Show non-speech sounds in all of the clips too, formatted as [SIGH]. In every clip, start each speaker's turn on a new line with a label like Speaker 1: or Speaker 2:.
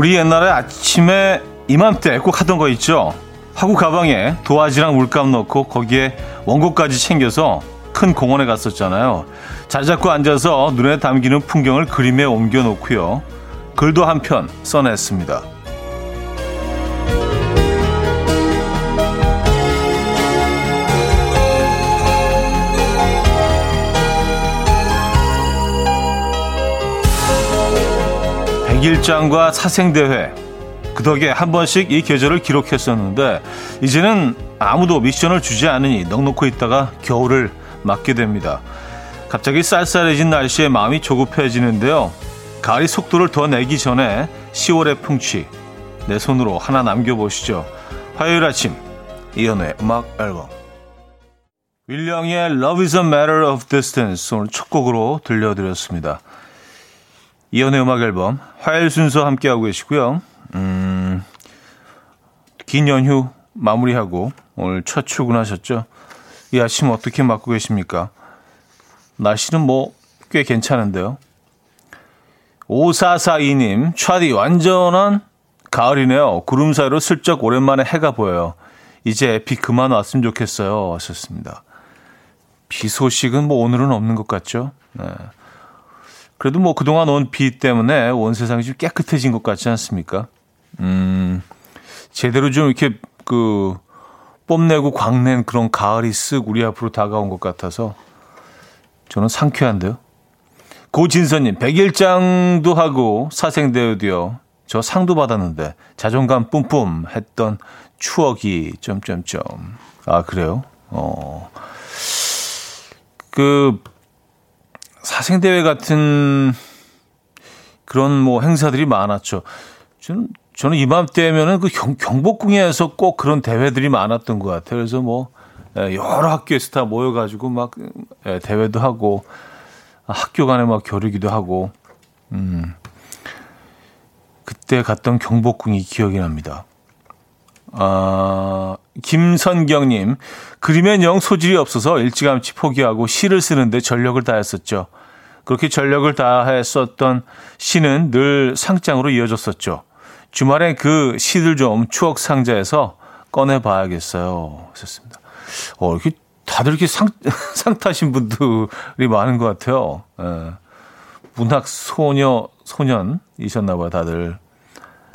Speaker 1: 우리 옛날에 아침에 이맘때 꼭 하던 거 있죠? 화구 가방에 도화지랑 물감 넣고 거기에 원고까지 챙겨서 큰 공원에 갔었잖아요. 잘 잡고 앉아서 눈에 담기는 풍경을 그림에 옮겨 놓고요. 글도 한 편 써냈습니다. 백일장과 사생대회 그 덕에 한 번씩 이 계절을 기록했었는데 이제는 아무도 미션을 주지 않으니 넉넉히 있다가 겨울을 맞게 됩니다. 갑자기 쌀쌀해진 날씨에 마음이 조급해지는데요. 가을이 속도를 더 내기 전에 10월의 풍치 내 손으로 하나 남겨보시죠. 화요일 아침 이연우의 음악 앨범 윌령의 Love is a Matter of Distance 오늘 첫 곡으로 들려드렸습니다. 이연우의 음악 앨범 화요일 순서 함께하고 계시고요. 음, 긴 연휴 마무리하고 오늘 첫 출근하셨죠? 이 아침 어떻게 맞고 계십니까? 날씨는 뭐 꽤 괜찮은데요. 5442님, 차디 완전한 가을이네요. 구름 사이로 슬쩍 오랜만에 해가 보여요. 이제 비 그만 왔으면 좋겠어요. 하셨습니다. 비 소식은 뭐 오늘은 없는 것 같죠? 네. 그래도 뭐 그동안 온 비 때문에 온 세상이 좀 깨끗해진 것 같지 않습니까? 음, 제대로 좀 이렇게 그 뽐내고 광낸 그런 가을이 쓱 우리 앞으로 다가온 것 같아서 저는 상쾌한데요. 고진선님, 백일장도 하고 사생대회도요. 저 상도 받았는데 자존감 뿜뿜 했던 추억이 점점점. 아 그래요? 어. 그 사생대회 같은 그런 뭐 행사들이 많았죠. 저는 저는 이맘때면은 그 경, 경복궁에서 꼭 그런 대회들이 많았던 것 같아요. 그래서 뭐 예, 여러 학교에서 다 모여가지고 막 예, 대회도 하고 학교 간에 막 겨루기도 하고 음 그때 갔던 경복궁이 기억이 납니다. 아 김선경님 그림엔 영 소질이 없어서 일찌감치 포기하고 시를 쓰는데 전력을 다했었죠. 그렇게 전력을 다했었던 시는 늘 상장으로 이어졌었죠. 주말에 그 시들 좀 추억 상자에서 꺼내 봐야겠어요. 하셨습니다. 어, 이렇게 다들 이렇게 상, [LAUGHS] 상 타신 분들이 많은 것 같아요. 예. 문학 소녀, 소년이셨나 봐요, 다들.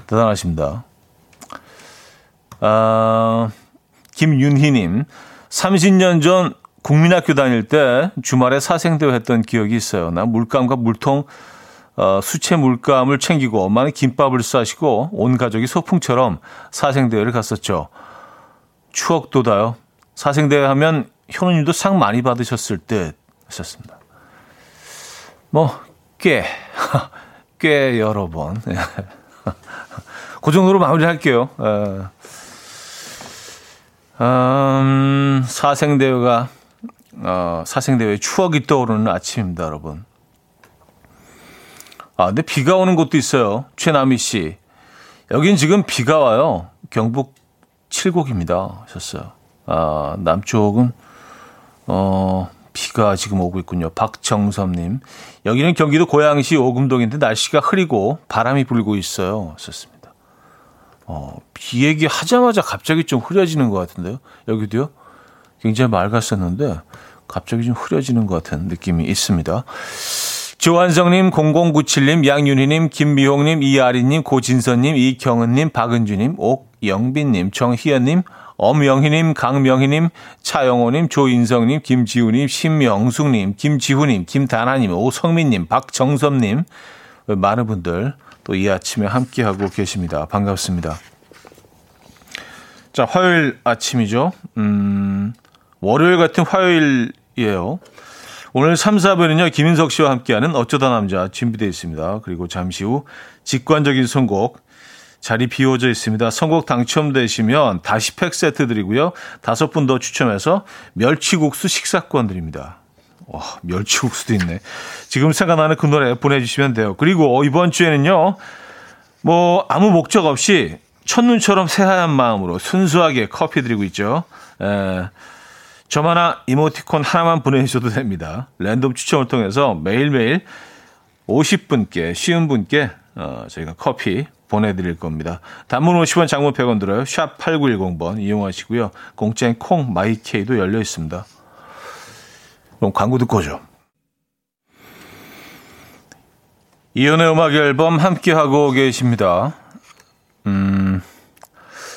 Speaker 1: 대단하십니다. 아, 김윤희님, 30년 전 국민학교 다닐 때 주말에 사생대회 했던 기억이 있어요. 나 물감과 물통, 어, 수채 물감을 챙기고 엄마는 김밥을 싸시고 온 가족이 소풍처럼 사생대회를 갔었죠. 추억 돋아요. 사생대회 하면 현우님도 상 많이 받으셨을 듯 하셨습니다. 뭐, 꽤, [LAUGHS] 꽤 여러 번. [LAUGHS] 그 정도로 마무리 할게요. 음, 사생대회가, 어, 사생대회 추억이 떠오르는 아침입니다, 여러분. 아, 근데 비가 오는 곳도 있어요. 최남희 씨. 여긴 지금 비가 와요. 경북 칠곡입니다. 하셨어요. 아, 남쪽은, 어, 비가 지금 오고 있군요. 박정섭님. 여기는 경기도 고양시 오금동인데 날씨가 흐리고 바람이 불고 있어요. 하셨습니다. 어, 비 얘기 하자마자 갑자기 좀 흐려지는 것 같은데요. 여기도요. 굉장히 맑았었는데 갑자기 좀 흐려지는 것 같은 느낌이 있습니다. 조한성님, 0097님, 양윤희님, 김미홍님, 이아리님, 고진선님, 이경은님, 박은주님, 옥영빈님, 정희연님, 엄영희님, 강명희님, 차영호님, 조인성님, 김지우님, 신명숙님, 김지훈님, 김다나님, 오성민님, 박정섭님, 많은 분들 또 이 아침에 함께하고 계십니다. 반갑습니다. 자, 화요일 아침이죠. 음, 월요일 같은 화요일이에요. 오늘 3, 4부는요, 김인석 씨와 함께하는 어쩌다 남자 준비되어 있습니다. 그리고 잠시 후 직관적인 선곡, 자리 비워져 있습니다. 선곡 당첨되시면 다시 팩 세트 드리고요. 다섯 분 더 추첨해서 멸치국수 식사권 드립니다. 와, 멸치국수도 있네. 지금 생각나는 그 노래 보내주시면 돼요. 그리고 이번 주에는요, 뭐, 아무 목적 없이 첫눈처럼 새하얀 마음으로 순수하게 커피 드리고 있죠. 에, 점 하나, 이모티콘 하나만 보내주셔도 됩니다. 랜덤 추첨을 통해서 매일매일 50분께, 쉬운 분께, 어, 저희가 커피 보내드릴 겁니다. 단문 50원 장문 100원 들어요. 샵 8910번 이용하시고요. 공짜인 콩 마이케이도 열려 있습니다. 그럼 광고 듣고 오죠. 이연의 음악 앨범 함께하고 계십니다. 음,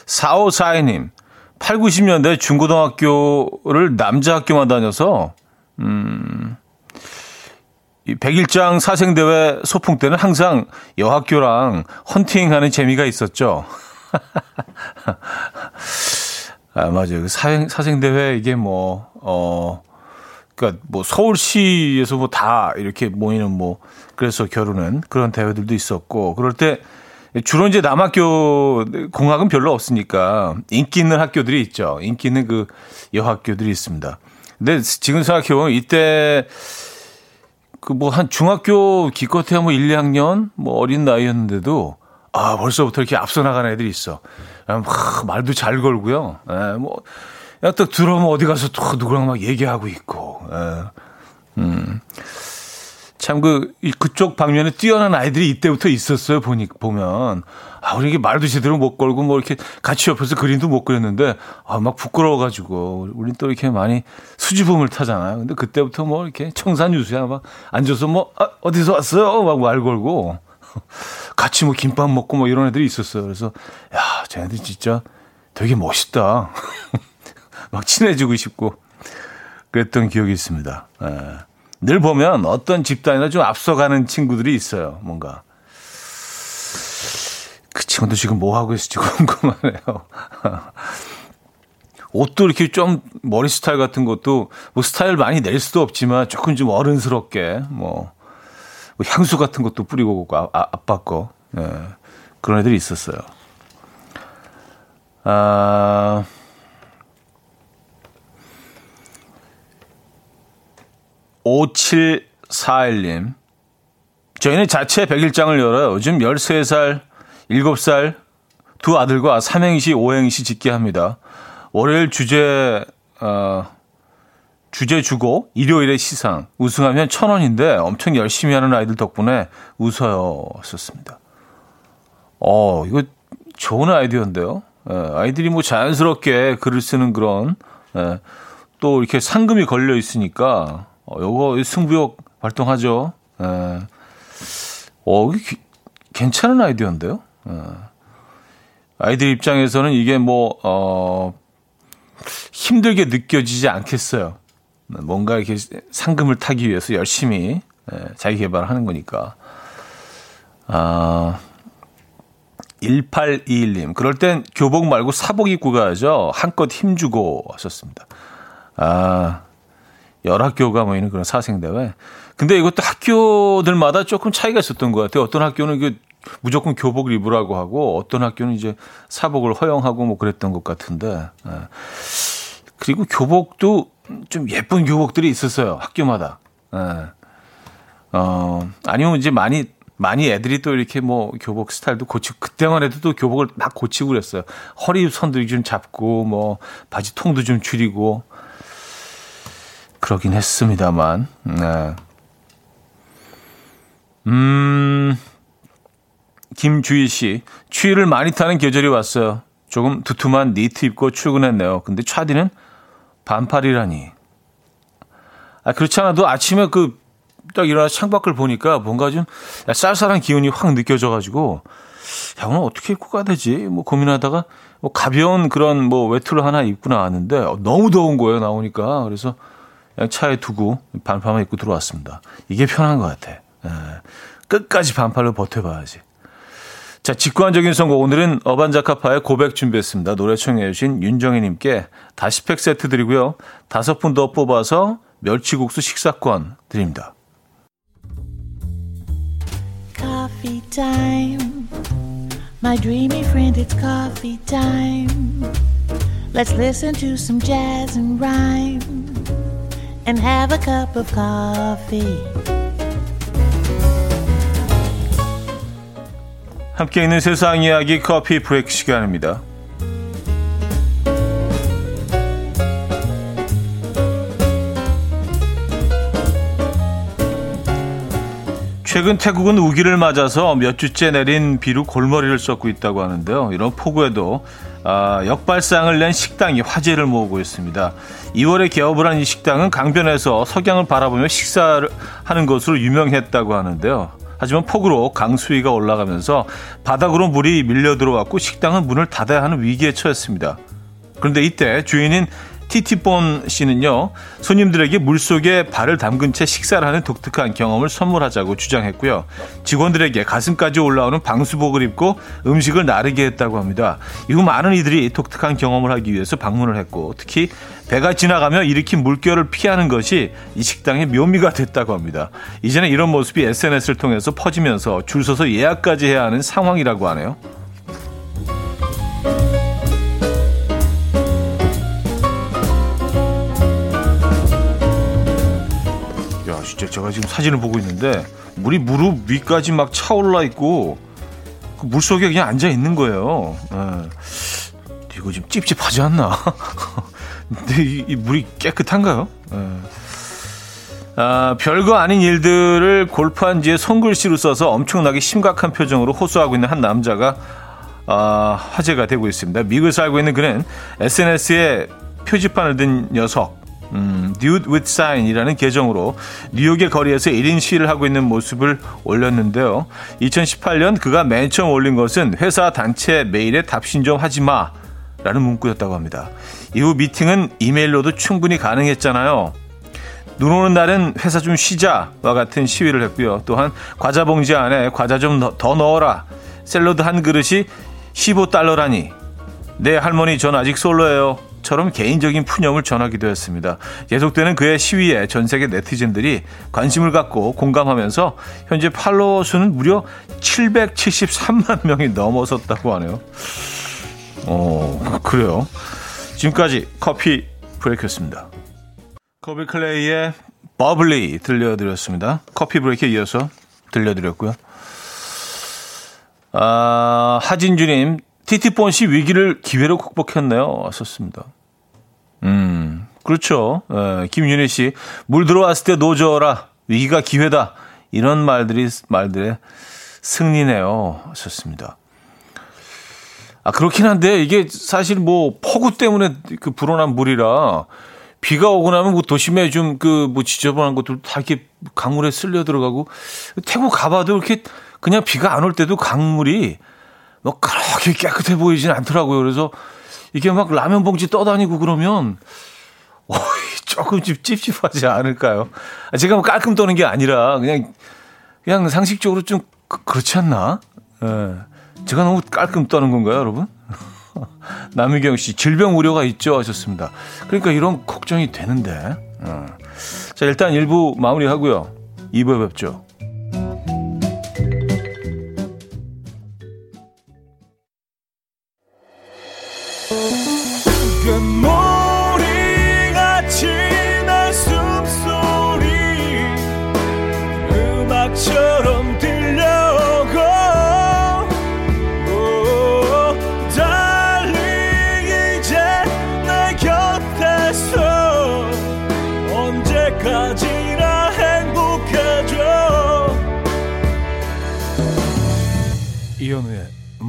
Speaker 1: 4542님, 8, 90년대 중고등학교를 남자 학교만 다녀서, 음, 이 백일장 사생대회 소풍 때는 항상 여학교랑 헌팅하는 재미가 있었죠. [LAUGHS] 아, 맞아요. 그 사생, 사생대회 이게 뭐, 어, 그니까 뭐 서울시에서 뭐 다 이렇게 모이는 뭐, 그래서 결혼은 그런 대회들도 있었고, 그럴 때 주로 이제 남학교 공학은 별로 없으니까 인기 있는 학교들이 있죠. 인기 있는 그 여학교들이 있습니다. 근데 지금 생각해 보면 이때 그 뭐 한 중학교 기껏해야 뭐 1, 2학년 뭐 어린 나이였는데도 아 벌써부터 이렇게 앞서 나가는 애들이 있어. 막 말도 잘 걸고요. 예, 뭐 야, 또 들어오면 어디 가서 또 누구랑 막 얘기하고 있고. 예. 음. 참 그, 그쪽 방면에 뛰어난 아이들이 이때부터 있었어요, 보니, 보면. 아, 우리 이게 말도 제대로 못 걸고 뭐 이렇게 같이 옆에서 그림도 못 그렸는데, 아, 막 부끄러워가지고, 우린 또 이렇게 많이 수줍음을 타잖아요. 근데 그때부터 뭐 이렇게 청산 유수야, 막 앉아서 뭐, 아, 어디서 왔어요? 막 말 걸고. [LAUGHS] 같이 뭐 김밥 먹고 뭐 이런 애들이 있었어요. 그래서, 야, 쟤네들 진짜 되게 멋있다. [LAUGHS] 막 친해지고 싶고, 그랬던 기억이 있습니다. 예. 늘 보면 어떤 집단이나 좀 앞서가는 친구들이 있어요. 뭔가. 그 친구도 지금 뭐 하고 있을지 [LAUGHS] 궁금하네요. 옷도 이렇게 좀 머리 스타일 같은 것도 뭐 스타일 많이 낼 수도 없지만 조금 좀 어른스럽게 뭐, 뭐 향수 같은 것도 뿌리고 아, 아, 아빠 거 예, 그런 애들이 있었어요. 아. 5741님. 저희는 자체 100일장을 열어요. 요즘 13살, 7살 두 아들과 삼행시, 오행시 짓게 합니다. 월요일 주제, 어, 주제 주고 일요일에 시상. 우승하면 천 원인데 엄청 열심히 하는 아이들 덕분에 웃어요. 썼습니다. 어, 이거 좋은 아이디어인데요. 예, 아이들이 뭐 자연스럽게 글을 쓰는 그런, 예, 또 이렇게 상금이 걸려 있으니까 어, 요거 승부욕 활동하죠. 에. 예. 어, 기, 괜찮은 아이디어인데요. 에. 예. 아이들 입장에서는 이게 뭐, 어, 힘들게 느껴지지 않겠어요. 뭔가 이렇게 상금을 타기 위해서 열심히 에, 자기 개발을 하는 거니까. 아, 1821님. 그럴 땐 교복 말고 사복 입고 가야죠. 한껏 힘주고 하셨습니다. 아, 여러 학교가 모이는 그런 사생대회. 근데 이것도 학교들마다 조금 차이가 있었던 것 같아요. 어떤 학교는 그 무조건 교복을 입으라고 하고 어떤 학교는 이제 사복을 허용하고 뭐 그랬던 것 같은데. 예. 그리고 교복도 좀 예쁜 교복들이 있었어요. 학교마다. 예. 어, 아니면 이제 많이 많이 애들이 또 이렇게 뭐 교복 스타일도 고치고 그때만 해도 또 교복을 막 고치고 그랬어요. 허리 선도 좀 잡고 뭐 바지 통도 좀 줄이고 그러긴 했습니다만. 네. 음, 김주희 씨, 추위를 많이 타는 계절이 왔어요. 조금 두툼한 니트 입고 출근했네요. 근데 차디는 반팔이라니. 아, 그렇지 않아도 아침에 그, 딱 일어나 창밖을 보니까 뭔가 좀 쌀쌀한 기운이 확 느껴져가지고, 야, 오늘 어떻게 입고 가야 되지? 뭐 고민하다가, 뭐 가벼운 그런 뭐 외투를 하나 입고 나왔는데, 너무 더운 거예요, 나오니까. 그래서, 차에 두고 반팔만 입고 들어왔습니다. 이게 편한 것 같아. 예. 끝까지 반팔로 버텨봐야지. 자, 직관적인 선곡. 오늘은 어반자카파의 고백 준비했습니다. 노래 청해주신 윤정희님께 다시 팩 세트 드리고요. 다섯 분 더 뽑아서 멸치국수 식사권 드립니다. Coffee. My dreamy friend, it's coffee time. Let's listen to some jazz and rhyme. And have a cup of coffee. 함께 있는 세상 이야기 커피 브레이크 시간입니다. 최근 태국은 우기를 맞아서 몇 주째 내린 비로 골머리를 썩고 있다고 하는데요. 이런 폭우에도 아, 역발상을 낸 식당이 화제를 모으고 있습니다. 2월에 개업을 한 이 식당은 강변에서 석양을 바라보며 식사를 하는 것으로 유명했다고 하는데요. 하지만 폭우로 강수위가 올라가면서 바닥으로 물이 밀려 들어왔고 식당은 문을 닫아야 하는 위기에 처했습니다. 그런데 이때 주인인 티티본 씨는요, 손님들에게 물속에 발을 담근 채 식사를 하는 독특한 경험을 선물하자고 주장했고요. 직원들에게 가슴까지 올라오는 방수복을 입고 음식을 나르게 했다고 합니다. 이후 많은 이들이 독특한 경험을 하기 위해서 방문을 했고, 특히 배가 지나가며 일으킨 물결을 피하는 것이 이 식당의 묘미가 됐다고 합니다. 이제는 이런 모습이 SNS를 통해서 퍼지면서 줄 서서 예약까지 해야 하는 상황이라고 하네요. 진짜 제가 지금 사진을 보고 있는데 물이 무릎 위까지 막 차올라 있고 그 물속에 그냥 앉아 있는 거예요. 네. 이거 좀 찝찝하지 않나? [LAUGHS] 근데 이, 이, 물이 깨끗한가요? 네. 아, 별거 아닌 일들을 골판지에 손글씨로 써서 엄청나게 심각한 표정으로 호소하고 있는 한 남자가 아, 화제가 되고 있습니다. 미국에 살고 있는 그는 SNS에 표지판을 든 녀석 음, Dude with Sign이라는 계정으로 뉴욕의 거리에서 1인 시위를 하고 있는 모습을 올렸는데요. 2018년 그가 맨 처음 올린 것은 회사 단체 메일에 답신 좀 하지 마 라는 문구였다고 합니다. 이후 미팅은 이메일로도 충분히 가능했잖아요. 눈 오는 날은 회사 좀 쉬자와 같은 시위를 했고요. 또한 과자 봉지 안에 과자 좀 더 넣어라. 샐러드 한 그릇이 15달러라니. 네 할머니 전 아직 솔로예요. 처럼 개인적인 푸념을 전하기도 했습니다. 계속되는 그의 시위에 전 세계 네티즌들이 관심을 갖고 공감하면서 현재 팔로워 수는 무려 773만 명이 넘어섰다고 하네요. 어, 그래요. 지금까지 커피 브레이크였습니다. 커비 클레이의 버블리 들려드렸습니다. 커피 브레이크에 이어서 들려드렸고요. 아, 하진주님, 티티폰 씨 위기를 기회로 극복했네요. 썼습니다. 음, 그렇죠. 에, 예, 김윤희 씨, 물 들어왔을 때 노져라. 위기가 기회다. 이런 말들이, 말들의 승리네요. 썼습니다. 아, 그렇긴 한데, 이게 사실 뭐, 폭우 때문에 그 불어난 물이라, 비가 오고 나면 뭐 도심에 좀 그 뭐 지저분한 것들 다 이렇게 강물에 쓸려 들어가고, 태국 가봐도 이렇게 그냥 비가 안 올 때도 강물이 뭐 그렇게 깨끗해 보이진 않더라고요. 그래서 이게 막 라면 봉지 떠다니고 그러면 어이, 조금 좀 찝찝하지 않을까요? 제가 뭐 깔끔 떠는 게 아니라 그냥 그냥 상식적으로 좀 그, 렇지 않나? 예. 제가 너무 깔끔 떠는 건가요, 여러분? [LAUGHS] 남희경 씨, 질병 우려가 있죠 하셨습니다. 그러니까 이런 걱정이 되는데. 어. 자, 일단 1부 마무리하고요. 2부에 뵙죠.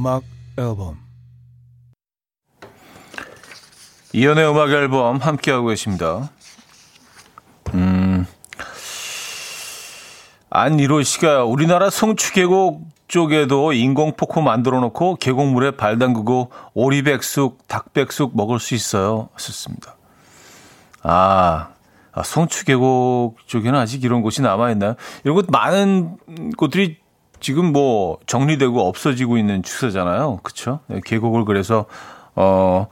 Speaker 1: 음악 앨범 이연의 음악 앨범 함께하고 계십니다. 음, 안이로 씨가 우리나라 성추계곡 쪽에도 인공폭포 만들어 놓고 계곡물에 발 담그고 오리백숙, 닭백숙 먹을 수 있어요. 하셨습니다. 아, 아 성추계곡 쪽에는 아직 이런 곳이 남아있나요? 이런 곳 많은 곳들이 지금 뭐 정리되고 없어지고 있는 추세잖아요. 그렇죠? 계곡을 그래서 어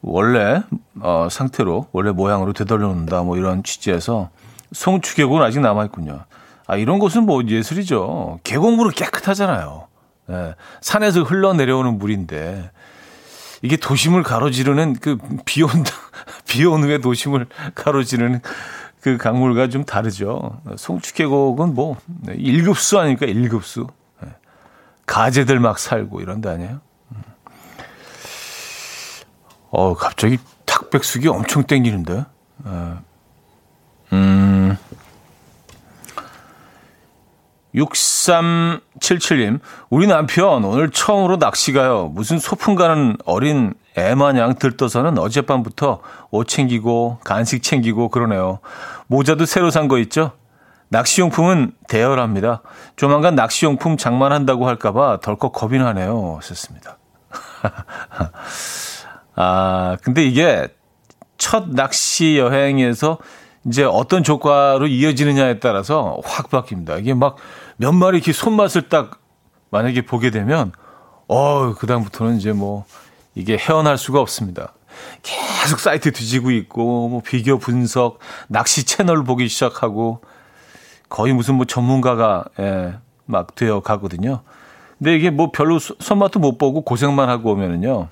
Speaker 1: 원래 어 상태로 원래 모양으로 되돌려 놓는다 뭐 이런 취지에서 송추 계곡은 아직 남아 있군요. 아 이런 곳은 뭐 예술이죠. 계곡물은 깨끗하잖아요. 예, 산에서 흘러내려오는 물인데 이게 도심을 가로지르는 그 비 온다 [LAUGHS] 비 온 후에 도심을 가로지르는 그 강물과 좀 다르죠. 송추계곡은 뭐 1급수 아닙니까? 1급수. 가재들 막 살고 이런 데 아니에요? 음. 어, 갑자기 탁백숙이 엄청 땡기는데. 예. 음. 음. 어, 음. 6377님, 우리 남편 오늘 처음으로 낚시 가요. 무슨 소풍 가는 어린 애 마냥 들떠서는 어젯밤부터 옷 챙기고 간식 챙기고 그러네요. 모자도 새로 산 거 있죠? 낚시용품은 대여랍니다. 조만간 낚시용품 장만한다고 할까봐 덜컥 겁이 나네요. 썼습니다. [LAUGHS] 아, 근데 이게 첫 낚시 여행에서 이제 어떤 조과로 이어지느냐에 따라서 확 바뀝니다. 이게 막 몇 마리 이렇게 손맛을 딱 만약에 보게 되면, 어, 그다음부터는 이제 뭐 이게 헤어날 수가 없습니다. 계속 사이트 뒤지고 있고, 뭐 비교 분석, 낚시 채널 보기 시작하고, 거의 무슨 뭐 전문가가, 예, 막 되어 가거든요. 근데 이게 뭐 별로 손맛도 못 보고 고생만 하고 오면은요.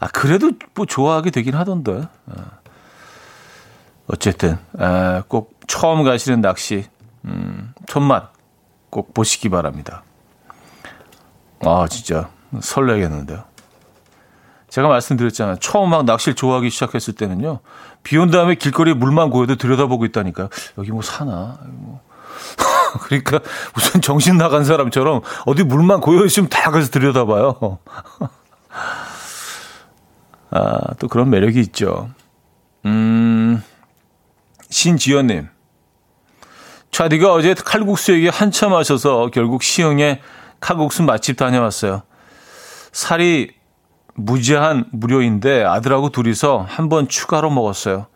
Speaker 1: 아, 그래도 뭐 좋아하게 되긴 하던데. 아. 어쨌든 에, 꼭 처음 가시는 낚시 음, 손맛 꼭 보시기 바랍니다. 아 진짜 설레겠는데요. 제가 말씀드렸잖아요. 처음 막 낚시를 좋아하기 시작했을 때는요. 비 온 다음에 길거리에 물만 고여도 들여다보고 있다니까요. 여기 뭐 사나? 뭐. [LAUGHS] 그러니까 무슨 정신 나간 사람처럼 어디 물만 고여 있으면 다 가서 들여다봐요. [LAUGHS] 아, 또 그런 매력이 있죠. 음. 신지연님. 차디가 어제 칼국수 얘기 한참 하셔서 결국 시흥에 칼국수 맛집 다녀왔어요. 살이 무제한 무료인데 아들하고 둘이서 한 번 추가로 먹었어요.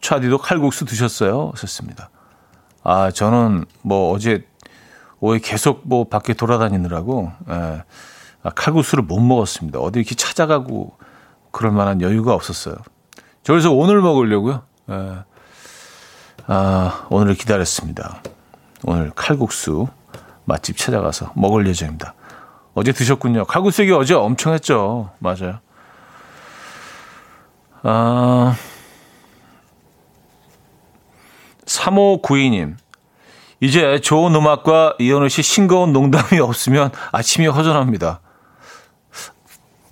Speaker 1: 차디도 칼국수 드셨어요? 하셨습니다. 아, 저는 뭐 어제 오해 계속 뭐 밖에 돌아다니느라고, 예, 아, 칼국수를 못 먹었습니다. 어디 이렇게 찾아가고 그럴 만한 여유가 없었어요. 저 그래서 오늘 먹으려고요. 예. 아, 오늘을 기다렸습니다. 오늘 칼국수 맛집 찾아가서 먹을 예정입니다. 어제 드셨군요. 칼국수 얘기 어제 엄청 했죠. 맞아요. 아, 3592님. 이제 좋은 음악과 이현우 씨 싱거운 농담이 없으면 아침이 허전합니다.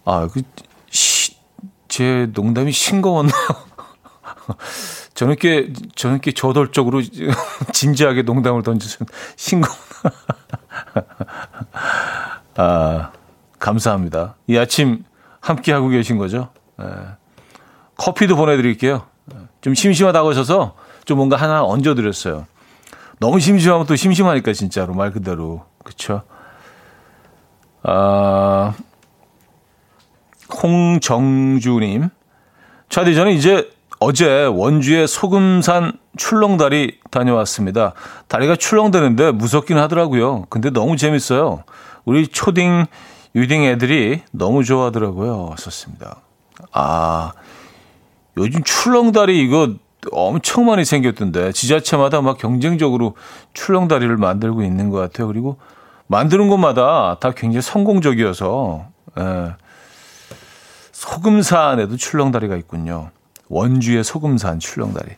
Speaker 1: 아, 그, 시, 제 농담이 싱거웠나요? [LAUGHS] 저는 꽤 저돌적으로 [LAUGHS] 진지하게 농담을 던져준 신고. [LAUGHS] 아, 감사합니다. 이 아침 함께 하고 계신 거죠? 네. 커피도 보내드릴게요. 좀 심심하다고 하셔서 좀 뭔가 하나 얹어드렸어요. 너무 심심하면 또 심심하니까 진짜로 말 그대로 그쵸? 아, 홍정주님, 차디 저는 이제 어제 원주의 소금산 출렁다리 다녀왔습니다. 다리가 출렁대는데 무섭긴 하더라고요. 근데 너무 재밌어요. 우리 초딩, 유딩 애들이 너무 좋아하더라고요. 썼습니다. 아, 요즘 출렁다리 이거 엄청 많이 생겼던데 지자체마다 막 경쟁적으로 출렁다리를 만들고 있는 것 같아요. 그리고 만드는 곳마다 다 굉장히 성공적이어서 예. 소금산에도 출렁다리가 있군요. 원주의 소금산 출렁다리.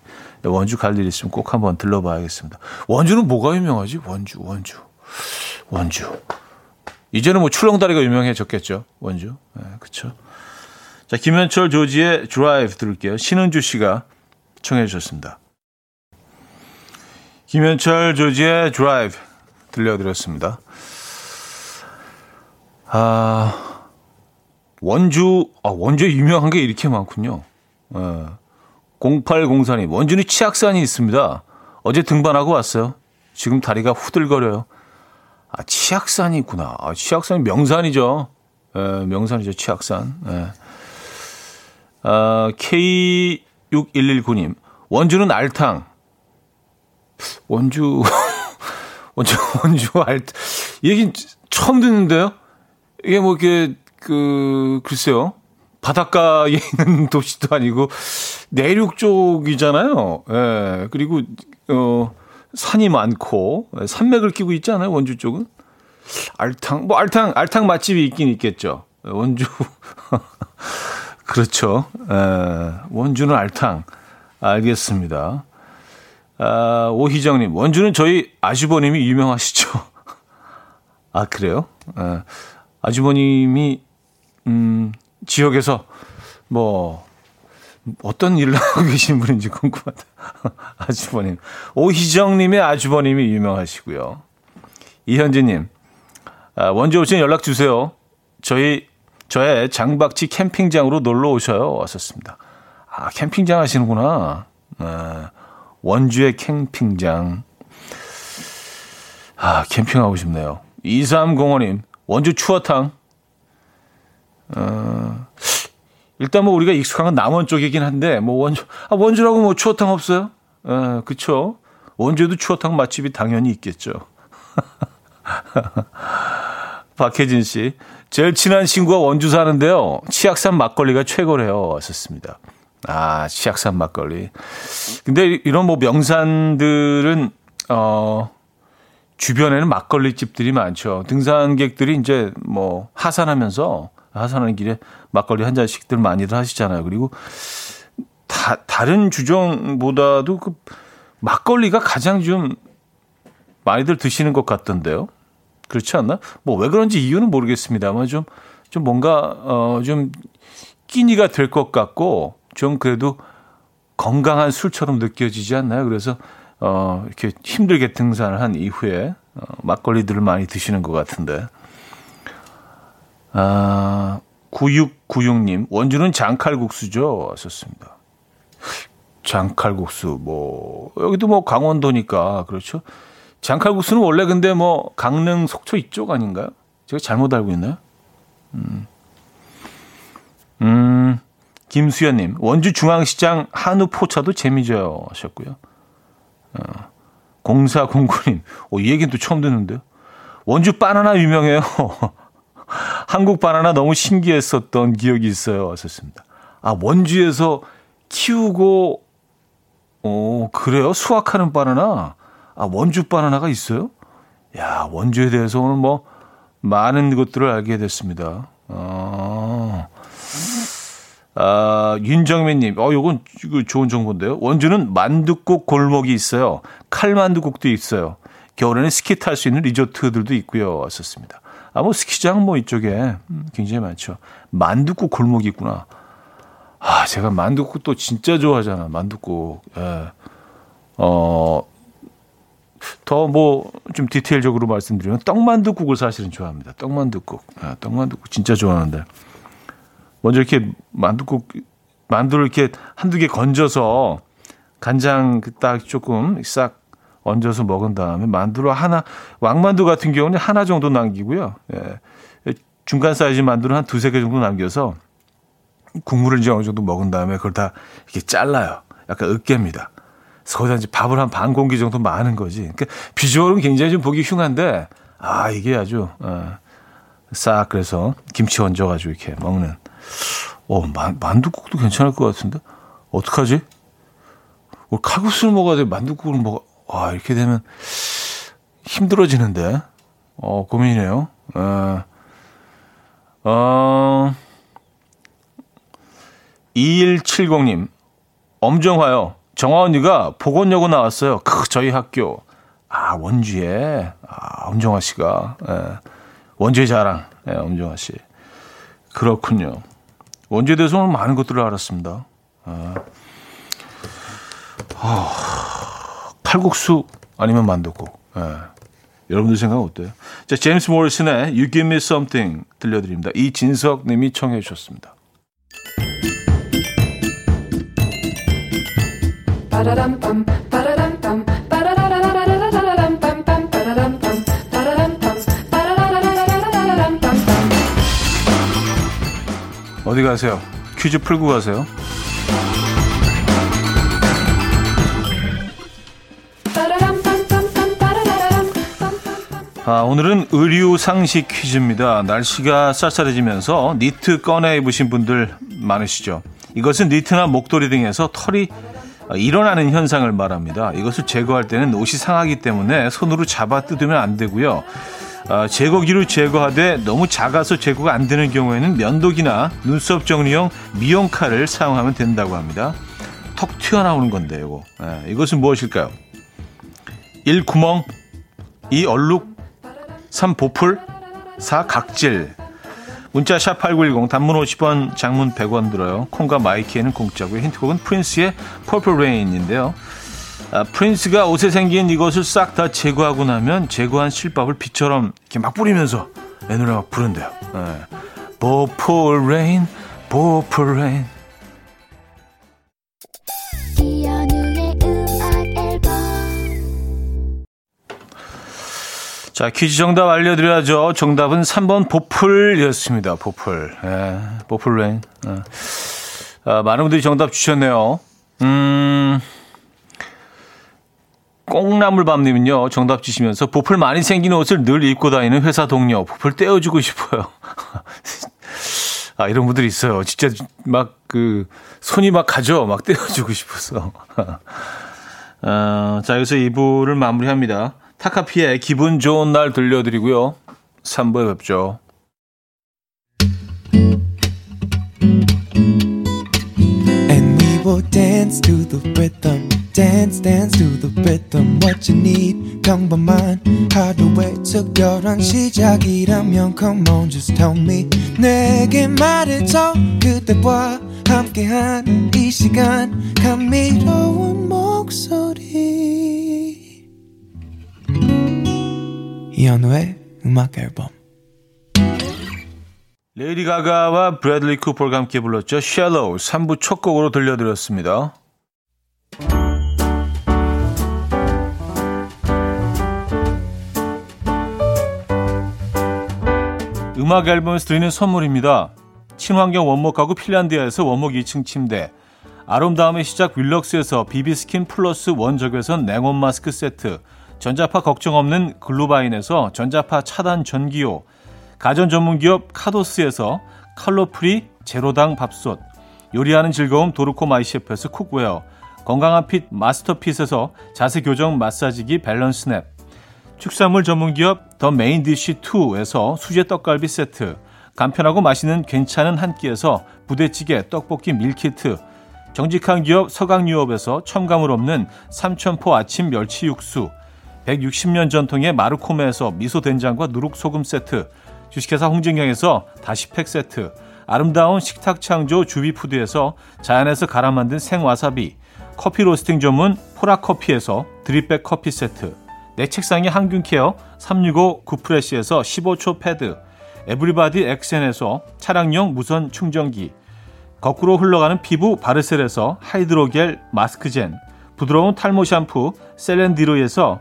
Speaker 1: 원주 갈 일 있으면 꼭 한번 들러봐야겠습니다. 원주는 뭐가 유명하지? 원주, 원주, 원주. 이제는 뭐 출렁다리가 유명해졌겠죠. 원주. 네, 그렇죠. 자, 김현철 조지의 드라이브 들을게요. 신은주 씨가 청해 주셨습니다. 김현철 조지의 드라이브 들려드렸습니다. 아, 원주, 아, 원주에 유명한 게 이렇게 많군요. 예. 0804님, 원준이 치악산이 있습니다. 어제 등반하고 왔어요. 지금 다리가 후들거려요. 아, 치악산이 있구나. 아, 치악산이 명산이죠. 예, 명산이죠, 치악산. 예. 아, K6119님, 원주는 알탕. 원주, [LAUGHS] 원주, 원주 알, 얘기 처음 듣는데요? 이게 뭐, 이게, 그, 글쎄요. 바닷가에 있는 [LAUGHS] 도시도 아니고 내륙 쪽이잖아요. 예. 그리고 어 산이 많고 산맥을 끼고 있지 않아요? 원주 쪽은? 알탕 뭐 알탕 알탕 맛집이 있긴 있겠죠. 원주 [LAUGHS] 그렇죠. 에, 원주는 알탕 알겠습니다. 아, 오희정님 원주는 저희 아주버님이 유명하시죠. [LAUGHS] 아 그래요? 에, 아주버님이 음 지역에서 뭐 어떤 일을 [LAUGHS] 하고 계신 분인지 궁금하다. [LAUGHS] 아주버님. 오희정님의 아주버님이 유명하시고요. 이현진님, 아, 원주 오시면 연락 주세요. 저희, 저의 장박지 캠핑장으로 놀러 오셔요. 왔었습니다. 아, 캠핑장 하시는구나. 아, 원주의 캠핑장. 아, 캠핑하고 싶네요. 2305님, 원주 추어탕. 어, 일단 뭐 우리가 익숙한 건 남원 쪽이긴 한데, 뭐 원주, 아, 원주라고 뭐 추어탕 없어요? 어, 그쵸. 원주에도 추어탕 맛집이 당연히 있겠죠. [LAUGHS] 박혜진 씨. 제일 친한 친구가 원주 사는데요. 치악산 막걸리가 최고래요. 왔었습니다. 아, 치악산 막걸리. 근데 이런 뭐 명산들은, 어, 주변에는 막걸리 집들이 많죠. 등산객들이 이제 뭐 하산하면서 하산하는 길에 막걸리 한 잔씩들 많이들 하시잖아요. 그리고 다, 다른 주종보다도 그 막걸리가 가장 좀 많이들 드시는 것 같던데요. 그렇지 않나? 뭐 왜 그런지 이유는 모르겠습니다만 좀, 좀 뭔가, 어, 좀 끼니가 될 것 같고 좀 그래도 건강한 술처럼 느껴지지 않나요? 그래서 어, 이렇게 힘들게 등산을 한 이후에 어, 막걸리들을 많이 드시는 것 같은데. 아, 9696님, 원주는 장칼국수죠? 하셨습니다. 장칼국수, 뭐, 여기도 뭐 강원도니까, 그렇죠? 장칼국수는 원래 근데 뭐 강릉 속초 이쪽 아닌가요? 제가 잘못 알고 있나요? 음. 음, 김수현님, 원주 중앙시장 한우 포차도 재미져요. 하셨고요. 어, 0409님, 어, 이 얘기는 또 처음 듣는데요. 원주 바나나 유명해요. [LAUGHS] 한국 바나나 너무 신기했었던 기억이 있어요. 왔었습니다. 아, 원주에서 키우고, 어, 그래요? 수확하는 바나나? 아, 원주 바나나가 있어요? 야, 원주에 대해서 오늘 뭐, 많은 것들을 알게 됐습니다. 어, 아, 윤정민님, 어, 요건 이거 좋은 정보인데요. 원주는 만둣국 골목이 있어요. 칼만둣국도 있어요. 겨울에는 스키 탈 수 있는 리조트들도 있고요. 왔었습니다. 아, 뭐 스키장 뭐 이쪽에 굉장히 많죠. 만둣국 골목이 있구나. 아, 제가 만둣국 또 진짜 좋아하잖아. 만둣국. 예. 어, 더 뭐 좀 디테일적으로 말씀드리면 떡만둣국을 사실은 좋아합니다. 떡만둣국. 아, 떡만둣국 진짜 좋아하는데. 먼저 이렇게 만두국 만두를 이렇게 한두 개 건져서 간장 딱 조금 싹 얹어서 먹은 다음에 만두를 하나 왕만두 같은 경우는 하나 정도 남기고요. 예. 중간 사이즈 만두는 한 두세 개 정도 남겨서 국물을 이제 어느 정도 먹은 다음에 그걸 다 이렇게 잘라요. 약간 으깨입니다. 거기다 이제 밥을 한 반 공기 정도 많은 거지. 그러니까 비주얼은 굉장히 좀 보기 흉한데 아 이게 아주 어, 싹 그래서 김치 얹어가지고 이렇게 먹는 어, 만, 만두국도 괜찮을 것 같은데? 어떡하지? 뭐 칼국수를 먹어야 돼? 만두국을 먹어? 아, 이렇게 되면 힘들어지는데? 어, 고민이네요. 어, 어, 2170님, 엄정화요. 정화 언니가 보건여고 나왔어요. 크, 저희 학교. 아, 원주에. 아, 엄정화 씨가. 예. 원주의 자랑. 예, 엄정화 씨. 그렇군요. 원주에 대해서 오늘 많은 것들을 알았습니다. 아, 아, 칼국수 아니면 만두국. 예. 여러분들 생각 어때요? 자, 제임스 모리슨의 You Give Me Something 들려드립니다. 이진석 님이 청해 주셨습니다. 어디 가세요? 퀴즈 풀고 가세요. 아, 오늘은 의류 상식 퀴즈입니다. 날씨가 쌀쌀해지면서 니트 꺼내 입으신 분들 많으시죠? 이것은 니트나 목도리 등에서 털이 일어나는 현상을 말합니다. 이것을 제거할 때는 옷이 상하기 때문에 손으로 잡아 뜯으면 안 되고요. 어, 제거기로 제거하되 너무 작아서 제거가 안 되는 경우에는 면도기나 눈썹 정리용 미용칼을 사용하면 된다고 합니다. 턱 튀어나오는 건데 요 네, 이것은 무엇일까요? 1. 구멍 2. 얼룩 3. 보풀 4. 각질 문자 샵 8910 단문 50원 장문 100원 들어요. 콩과 마이키에는 공짜고요. 힌트곡은 프린스의 Purple Rain인데요. 아, 프린스가 옷에 생긴 이것을 싹 다 제거하고 나면 제거한 실밥을 비처럼 이렇게 막 뿌리면서 내 노래 막 부른대요. 네. 보풀레인, 자, 퀴즈 정답 알려드려야죠. 정답은 3번 보풀이었습니다. 보풀. 예, 보풀레인. 예. 아, 많은 분들이 정답 주셨네요. 음, 꽁나물밤님은요, 정답 주시면서 보풀 많이 생긴 옷을 늘 입고 다니는 회사 동료, 보풀 떼어주고 싶어요. [LAUGHS] 아, 이런 분들이 있어요. 진짜 막 그, 손이 막 가죠? 막 떼어주고 싶어서. 어, [LAUGHS] 자, 여기서 2부를 마무리합니다. 타카피의 기분 좋은 날 들려드리고요. 3부에 뵙죠. 함께한 이 시간 감미로운 목소리 이현우의 음악 앨범 레이디 가가와 브래들리 쿠퍼가 함께 불렀죠. Shallow 3부 첫 곡으로 들려드렸습니다. 음악 앨범에서 드리는 선물입니다. 친환경 원목 가구 핀란드에서 원목 2층 침대 아름다움의 시작 윌럭스에서 비비스킨 플러스 원적외선 냉온 마스크 세트 전자파 걱정 없는 글루바인에서 전자파 차단 전기요, 가전 전문기업 카도스에서 칼로프리 제로당 밥솥, 요리하는 즐거움 도르코 마이셰프에서 cookware, 건강한 핏 마스터핏에서 자세 교정 마사지기 밸런스 냅, 축산물 전문기업 더 메인디쉬 2에서 수제 떡갈비 세트, 간편하고 맛있는 괜찮은 한 끼에서 부대찌개 떡볶이 밀키트, 정직한 기업 서강유업에서 첨가물 없는 삼천포 아침 멸치 육수, 160년 전통의 마르코메에서 미소 된장과 누룩 소금 세트, 주식회사 홍진경에서 다시팩 세트, 아름다운 식탁 창조 주비푸드에서 자연에서 갈아 만든 생와사비, 커피 로스팅 전문 포라커피에서 드립백 커피 세트, 내 책상의 항균케어 365 구프레시에서 15초 패드, 에브리바디 엑센에서 차량용 무선 충전기, 거꾸로 흘러가는 피부 바르셀에서 하이드로겔 마스크젠, 부드러운 탈모 샴푸 셀렌디로에서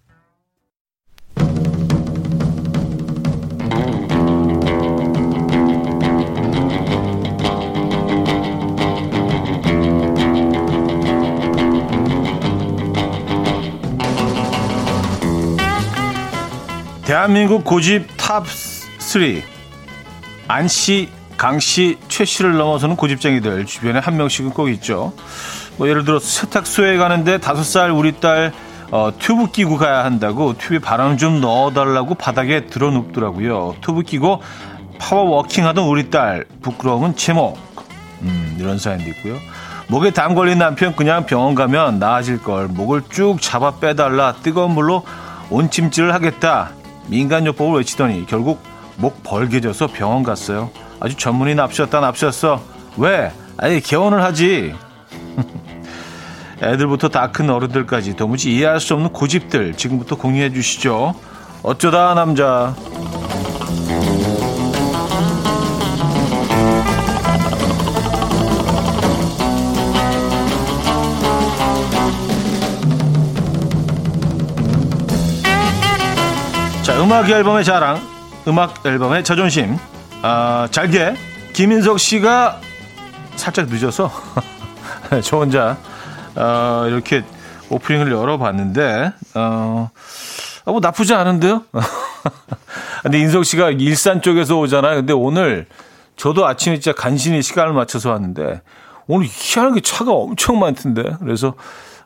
Speaker 1: 대한민국 고집 top3 안씨, 강씨, 최씨를 넘어서는 고집쟁이들 주변에 한 명씩은 꼭 있죠. 뭐 예를 들어 세탁소에 가는데 다섯 살 우리 딸 어, 튜브 끼고 가야 한다고 튜브에 바람 좀 넣어달라고 바닥에 들어눕더라고요. 튜브 끼고 power walking 하던 우리 딸 부끄러움은 제목 음, 이런 사연도 있고요. 목에 담 걸린 남편 그냥 병원 가면 나아질 걸 목을 쭉 잡아 빼달라 뜨거운 물로 온찜질을 하겠다 민간요법을 외치더니 결국 목 벌게져서 병원 갔어요. 아주 전문의 납셨다 납셨어. 왜? 아니 개원을 하지. [LAUGHS] 애들부터 다 큰 어른들까지 도무지 이해할 수 없는 고집들 지금부터 공유해 주시죠. 어쩌다 남자. 음악 앨범의 자랑, 음악 앨범의 자존심. 아, 잘게 김인석 씨가 살짝 늦어서 [LAUGHS] 저 혼자 어, 이렇게 오프닝을 열어봤는데 어, 뭐 나쁘지 않은데요. [LAUGHS] 근데 인석 씨가 일산 쪽에서 오잖아요. 근데 오늘 저도 아침에 진짜 간신히 시간을 맞춰서 왔는데 오늘 희한하게 차가 엄청 많던데 그래서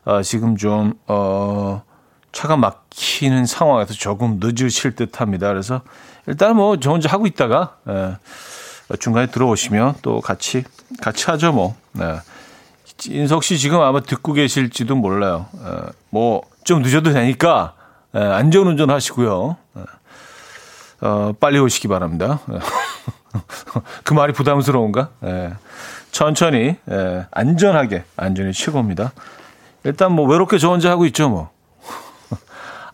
Speaker 1: 어, 지금 좀 어, 차가 막히는 상황에서 조금 늦으실 듯 합니다. 그래서 일단 뭐 저 혼자 하고 있다가 예, 중간에 들어오시면 또 같이 같이 하죠 뭐. 네. 인석 씨 지금 아마 듣고 계실지도 몰라요. 예, 뭐좀 늦어도 되니까 예, 안전 운전 하시고요. 예, 어, 빨리 오시기 바랍니다. 예. [LAUGHS] 그 말이 부담스러운가? 예. 천천히 예, 안전하게 안전이 최고입니다. 일단 뭐 외롭게 저 혼자 하고 있죠 뭐.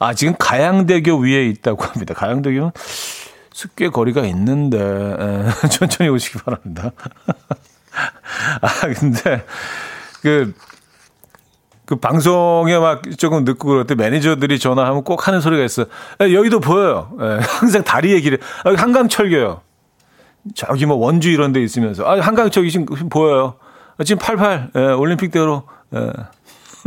Speaker 1: 아 지금 가양대교 위에 있다고 합니다. 가양대교는 꽤 거리가 있는데 예, [LAUGHS] 천천히 오시기 바랍니다. [LAUGHS] 아 근데 그, 그 방송에 막 조금 늦고 그럴 때 매니저들이 전화하면 꼭 하는 소리가 있어요. 여기도 보여요. 예, 항상 다리 얘기를. 아, 한강철교요. 저기 뭐 원주 이런 데 있으면서 아 한강철 지금 보여요. 지금 88 예, 올림픽대로 예.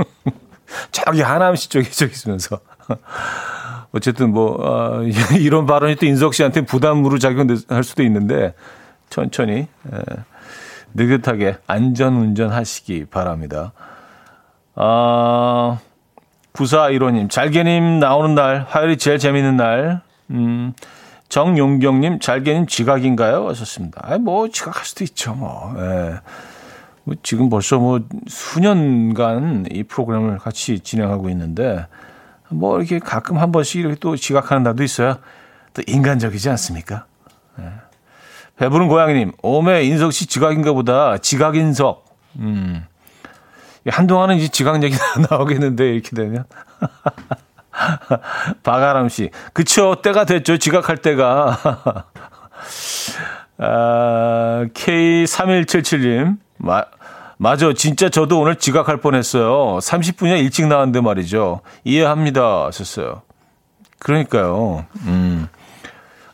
Speaker 1: [LAUGHS] 저기 하남시 쪽에 저기 있으면서 [LAUGHS] 어쨌든 뭐 아, [LAUGHS] 이런 발언이 또 인석 씨한테 부담으로 작용할 수도 있는데 천천히 예, 느긋하게 안전 운전하시기 바랍니다. 아, 9415님, 잘게님 나오는 날, 화요일이 제일 재밌는 날, 음, 정용경님, 잘게님 지각인가요? 하셨습니다. 아, 뭐, 지각할 수도 있죠, 뭐. 예. 뭐 지금 벌써 뭐 수년간 이 프로그램을 같이 진행하고 있는데, 뭐 이렇게 가끔 한 번씩 이렇게 또 지각하는 날도 있어요. 또 인간적이지 않습니까? 예. 배부른 고양이님, 오메 인석 씨 지각인가 보다. 지각 인석. 음. 한동안은 이제 지각 얘기 [LAUGHS] 나오겠는데, 이렇게 되면. [LAUGHS] 박아람 씨. 그쵸. 때가 됐죠. 지각할 때가. [LAUGHS] 아, K3177님. 마, 맞아. 진짜 저도 오늘 지각할 뻔 했어요. 30분이나 일찍 나왔는데 말이죠. 이해합니다. 하셨어요. 그러니까요. 음.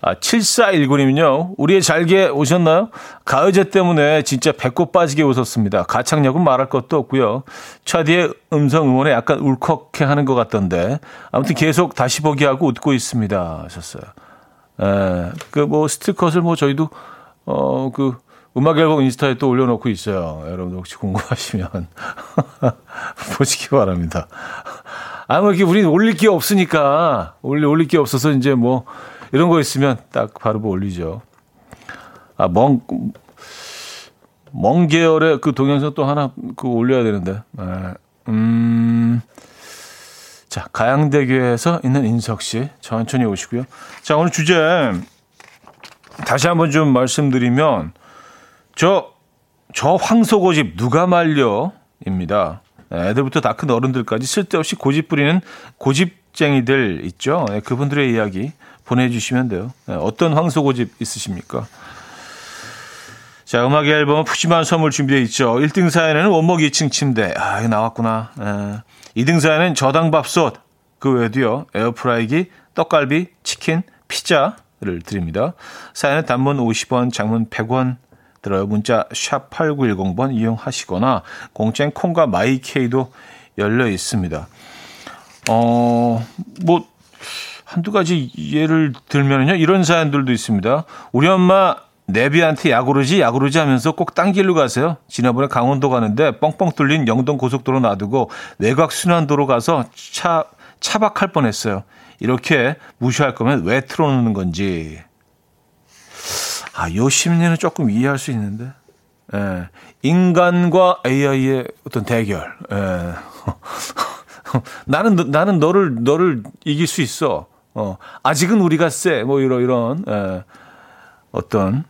Speaker 1: 아, 7419님은요, 우리의 잘게 오셨나요? 가을제 때문에 진짜 배꼽 빠지게 웃었습니다. 가창력은 말할 것도 없고요. 차디의 음성 응원에 약간 울컥해 하는 것 같던데. 아무튼 계속 다시 보기 하고 웃고 있습니다. 하셨어요. 에, 그 뭐 스티커를 뭐 저희도, 어, 그, 음악 앨범 인스타에 또 올려놓고 있어요. 여러분 혹시 궁금하시면 [LAUGHS] 보시기 바랍니다. 아, 뭐 이렇게 우리 올릴 게 없으니까, 올리, 올릴 게 없어서 이제 뭐, 이런 거 있으면 딱 바로 뭐 올리죠. 아, 멍, 멍 계열의 그 동영상 또 하나 그 올려야 되는데. 네. 음. 자, 가양대교에서 있는 인석 씨 천천히 오시고요. 자, 오늘 주제 다시 한번 좀 말씀드리면 저, 저 황소 고집 누가 말려 입니다. 네, 애들부터 다 큰 어른들까지 쓸데없이 고집 부리는 고집쟁이들 있죠. 네, 그분들의 이야기 보내주시면 돼요. 네, 어떤 황소 고집 있으십니까? 자, 음악 앨범 푸짐한 선물 준비되어 있죠. 1등 사연에는 원목 2층 침대. 아, 이거 나왔구나. 에. 2등 사연은 저당밥솥. 그 외에도요. 에어프라이기, 떡갈비, 치킨, 피자를 드립니다. 사연은 단문 50원, 장문 100원 들어요. 문자 샵 8910번 이용하시거나 공짜인 콩과 마이케이도 열려 있습니다. 어, 뭐 한두 가지 예를 들면요. 이런 사연들도 있습니다. 우리 엄마 내비한테 야구르지 야구르지 하면서 꼭 딴 길로 가세요. 지난번에 강원도 가는데 뻥뻥 뚫린 영동 고속도로 놔두고 외곽 순환도로 가서 차 차박할 뻔했어요. 이렇게 무시할 거면 왜 틀어놓는 건지. 아, 요 심리는 조금 이해할 수 있는데. 예. 인간과 AI의 어떤 대결. 예. [LAUGHS] 나는 나는 너를 너를 이길 수 있어. 어, 아직은 우리가 쎄. 뭐 이런 이런 에, 어떤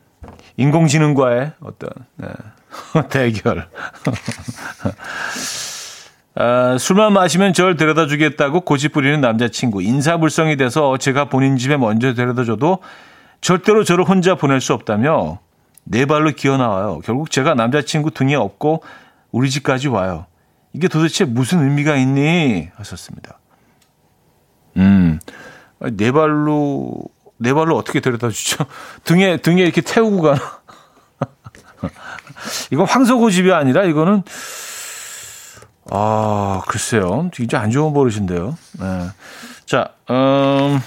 Speaker 1: 인공지능과의 어떤 에, [LAUGHS] 대결. [LAUGHS] 아, 술만 마시면 저를 데려다 주겠다고 고집 부리는 남자친구. 인사불성이 돼서 제가 본인 집에 먼저 데려다 줘도 절대로 저를 혼자 보낼 수 없다며 네 발로 기어 나와요. 결국 제가 남자친구 등에 업고 우리 집까지 와요. 이게 도대체 무슨 의미가 있니? 하셨습니다. 음, 네 발로 네 발로 어떻게 데려다 주죠? [LAUGHS] 등에 등에 이렇게 태우고 가나? [LAUGHS] 이거 황소고 집이 아니라 이거는 아 글쎄요, 진짜 안 좋은 버릇인데요. 네. 자, 음,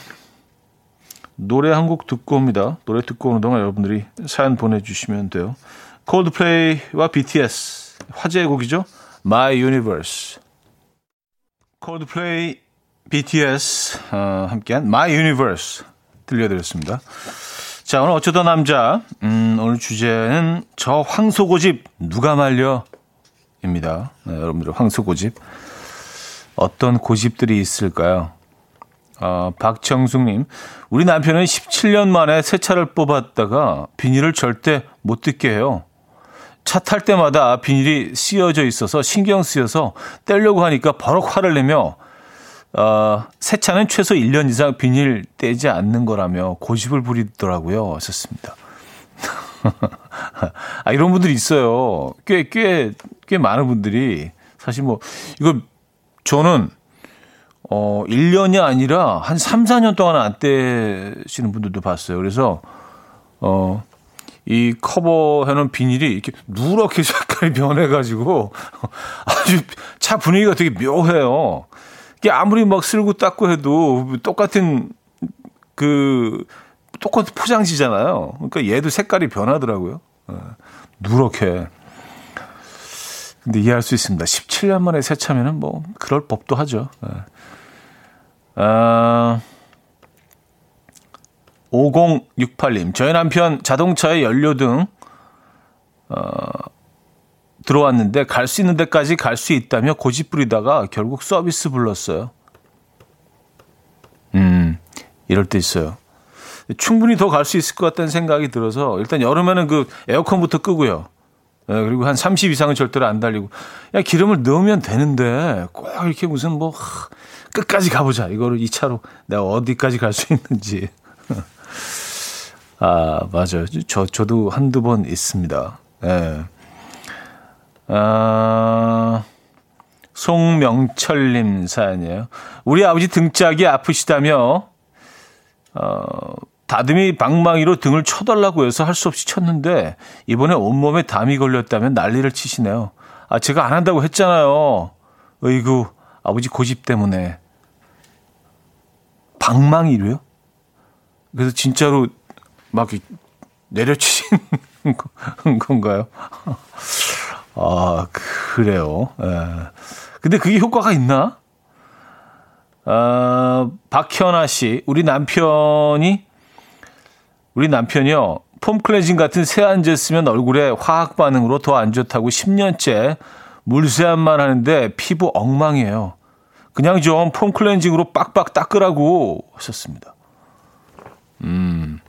Speaker 1: 노래 한 곡 듣고 옵니다. 노래 듣고 오는 동안 여러분들이 사연 보내주시면 돼요. 콜드플레이와 BTS 화제의 곡이죠. My Universe. 콜드플레이 BTS 어, 함께한 My Universe 들려드렸습니다. 자, 오늘 어쩌다 남자. 음, 오늘 주제는 저 황소고집 누가 말려?입니다. 네, 여러분들 황소고집. 어떤 고집들이 있을까요? 어, 박정숙님, 우리 남편은 17년 만에 새 차를 뽑았다가 비닐을 절대 못 뜯게 해요. 차 탈 때마다 비닐이 씌어져 있어서 신경 쓰여서 떼려고 하니까 버럭 화를 내며 어, 새 차는 최소 1년 이상 비닐 떼지 않는 거라며 고집을 부리더라고요. 하셨습니다. [LAUGHS] 아, 이런 분들이 있어요. 꽤, 꽤, 꽤 많은 분들이. 사실 뭐, 이거, 저는, 어, 1년이 아니라 한 3, 4년 동안 안 떼시는 분들도 봤어요. 그래서, 어, 이 커버 해놓은 비닐이 이렇게 누렇게 [LAUGHS] 색깔이 변해가지고 아주 차 분위기가 되게 묘해요. 이게 아무리 막 쓸고 닦고 해도 똑같은 그 똑같은 포장지잖아요. 그러니까 얘도 색깔이 변하더라고요. 네. 누렇게. 근데 이해할 수 있습니다. 17년 만에 세차면은 뭐 그럴 법도 하죠. 네. 아, 5068님, 저희 남편 자동차의 연료 등 어, 들어왔는데 갈 수 있는 데까지 갈 수 있다며 고집 부리다가 결국 서비스 불렀어요. 음, 이럴 때 있어요. 충분히 더 갈 수 있을 것 같다는 생각이 들어서 일단 여름에는 그 에어컨부터 끄고요. 네, 그리고 한 30 이상은 절대로 안 달리고 야 기름을 넣으면 되는데 꼭 이렇게 무슨 뭐 하, 끝까지 가보자 이거를 이 차로 내가 어디까지 갈 수 있는지 아 맞아요 저 저도 한두 번 있습니다. 예. 네. 아, 송명철님 사연이에요. 우리 아버지 등짝이 아프시다며, 어, 다듬이 방망이로 등을 쳐달라고 해서 할 수 없이 쳤는데, 이번에 온몸에 담이 걸렸다면 난리를 치시네요. 아, 제가 안 한다고 했잖아요. 어이구, 아버지 고집 때문에. 방망이로요? 그래서 진짜로 막 내려치신 [LAUGHS] 건가요? 아, 그래요. 예. 근데 그게 효과가 있나? 아, 박현아 씨, 우리 남편이, 우리 남편이요, 폼 클렌징 같은 세안제 쓰면 얼굴에 화학 반응으로 더 안 좋다고 10년째 물세안만 하는데 피부 엉망이에요. 그냥 좀 폼 클렌징으로 빡빡 닦으라고 하셨습니다. 음,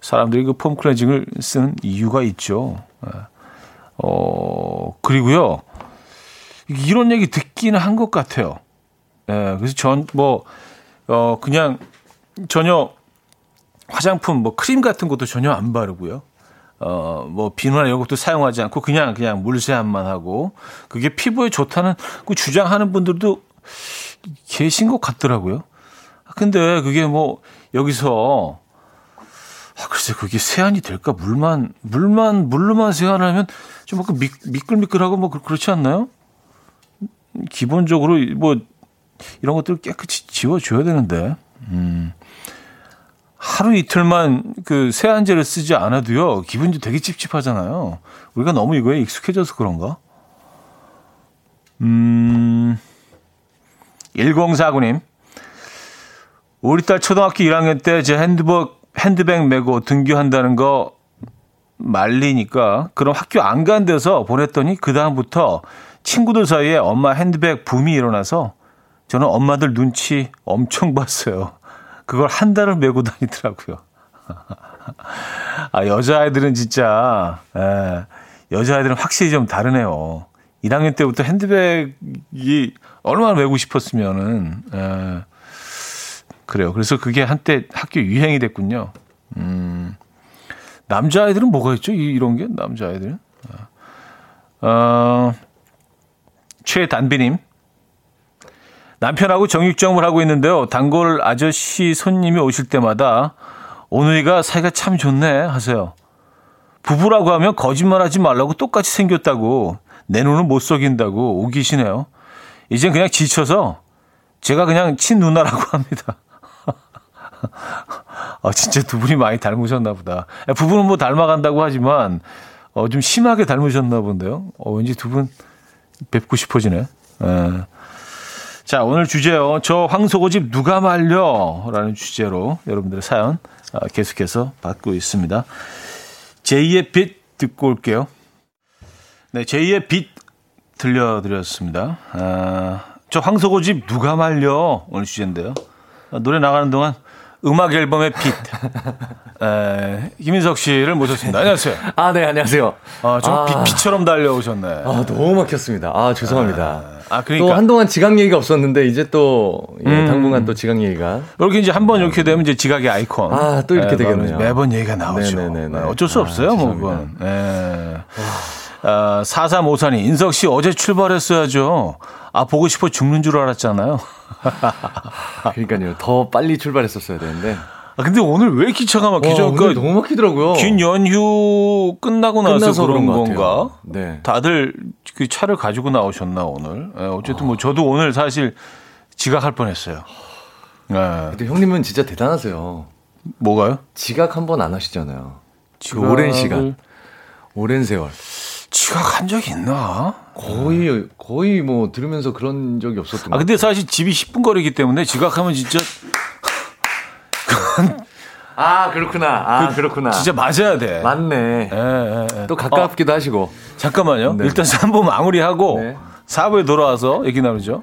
Speaker 1: 사람들이 그 폼 클렌징을 쓰는 이유가 있죠. 예. 어, 그리고요. 이런 얘기 듣기는 한 것 같아요. 예, 그래서 전, 뭐, 어, 그냥 전혀 화장품, 뭐 크림 같은 것도 전혀 안 바르고요. 어, 뭐 비누나 이런 것도 사용하지 않고 그냥, 그냥 물세안만 하고 그게 피부에 좋다는 그 주장하는 분들도 계신 것 같더라고요. 근데 그게 뭐 여기서 아, 글쎄, 그게 세안이 될까? 물만, 물만, 물로만 세안하면 좀 약간 미, 미끌미끌하고 뭐 그렇지 않나요? 기본적으로 뭐 이런 것들 깨끗이 지워줘야 되는데, 음. 하루 이틀만 그 세안제를 쓰지 않아도요, 기분이 되게 찝찝하잖아요. 우리가 너무 이거에 익숙해져서 그런가? 음, 1049님. 우리 딸 초등학교 1학년 때 제 핸드북 핸드백 메고 등교한다는 거 말리니까 그럼 학교 안 간 데서 보냈더니 그다음부터 친구들 사이에 엄마 핸드백 붐이 일어나서 저는 엄마들 눈치 엄청 봤어요. 그걸 한 달을 메고 다니더라고요. [LAUGHS] 아, 여자아이들은 진짜, 예, 여자아이들은 확실히 좀 다르네요. 1학년 때부터 핸드백이 얼마나 메고 싶었으면은, 예, 그래요. 그래서 그게 한때 학교 유행이 됐군요. 음, 남자 아이들은 뭐가 있죠? 이, 런 게, 남자 아이들은? 어, 최단비님. 남편하고 정육점을 하고 있는데요. 단골 아저씨 손님이 오실 때마다 오늘이가 사이가 참 좋네 하세요. 부부라고 하면 거짓말 하지 말라고 똑같이 생겼다고 내 눈을 못 속인다고 우기시네요. 이젠 그냥 지쳐서 제가 그냥 친 누나라고 [LAUGHS] 합니다. 아, 진짜 두 분이 많이 닮으셨나 보다. 부부는 뭐 닮아간다고 하지만, 어, 좀 심하게 닮으셨나 본데요. 어, 왠지 두 분 뵙고 싶어지네. 에. 예. 자, 오늘 주제요. 저 황소고집 누가 말려? 라는 주제로 여러분들의 사연 아, 계속해서 받고 있습니다. 제2의 빛 듣고 올게요. 네, 제2의 빛 들려드렸습니다. 아, 저 황소고 집 누가 말려? 오늘 주제인데요. 아, 노래 나가는 동안 음악 앨범의 빛. 에, 김인석 씨를 모셨습니다. 안녕하세요.
Speaker 2: 아, 네, 안녕하세요.
Speaker 1: 아, 좀 아, 빛, 처럼 달려오셨네.
Speaker 2: 아, 너무 막혔습니다. 아, 죄송합니다. 아,
Speaker 1: 아, 그러니까.
Speaker 2: 또 한동안 지각 얘기가 없었는데, 이제 또, 예, 음. 당분간 또 지각 얘기가.
Speaker 1: 이렇게 이제 한 번 이렇게 되면 이제 지각의 아이콘.
Speaker 2: 아, 또 이렇게 네, 되겠네요.
Speaker 1: 매번 얘기가 나오죠. 네네네. 네, 어쩔 수 아, 없어요, 뭐, 그건. 네. 아, 4354님, 인석 씨 어제 출발했어야죠. 아, 보고 싶어 죽는 줄 알았잖아요. [LAUGHS]
Speaker 2: 그러니까요. 더 빨리 출발했었어야 되는데.
Speaker 1: 아, 근데 오늘 왜 기차가 막히죠?
Speaker 2: 그 너무 막히더라고요.
Speaker 1: 긴 연휴 끝나고 나서 그런 건가? 네. 다들 그 차를 가지고 나오셨나 오늘? 네, 어쨌든 뭐 저도 오늘 사실 지각할 뻔 했어요.
Speaker 2: 네. 근데 형님은 진짜 대단하세요.
Speaker 1: 뭐가요?
Speaker 2: 지각 한 번 안 하시잖아요. 지각... 그 오랜 시간, 오랜 세월.
Speaker 1: 지각한 적이 있나?
Speaker 2: 거의 거의 뭐 들으면서 그런 적이 없었던
Speaker 1: 아 근데 사실 집이 10분 거리기 때문에 지각하면 진짜
Speaker 2: 아 그렇구나. 아 그, 렇구나
Speaker 1: 진짜 맞아야 돼.
Speaker 2: 맞네. 예, 예, 예. 또 가깝기도 어, 하시고.
Speaker 1: 잠깐만요. 네. 일단 3부 마무리하고 네. 4부에 돌아와서 얘기 나누죠.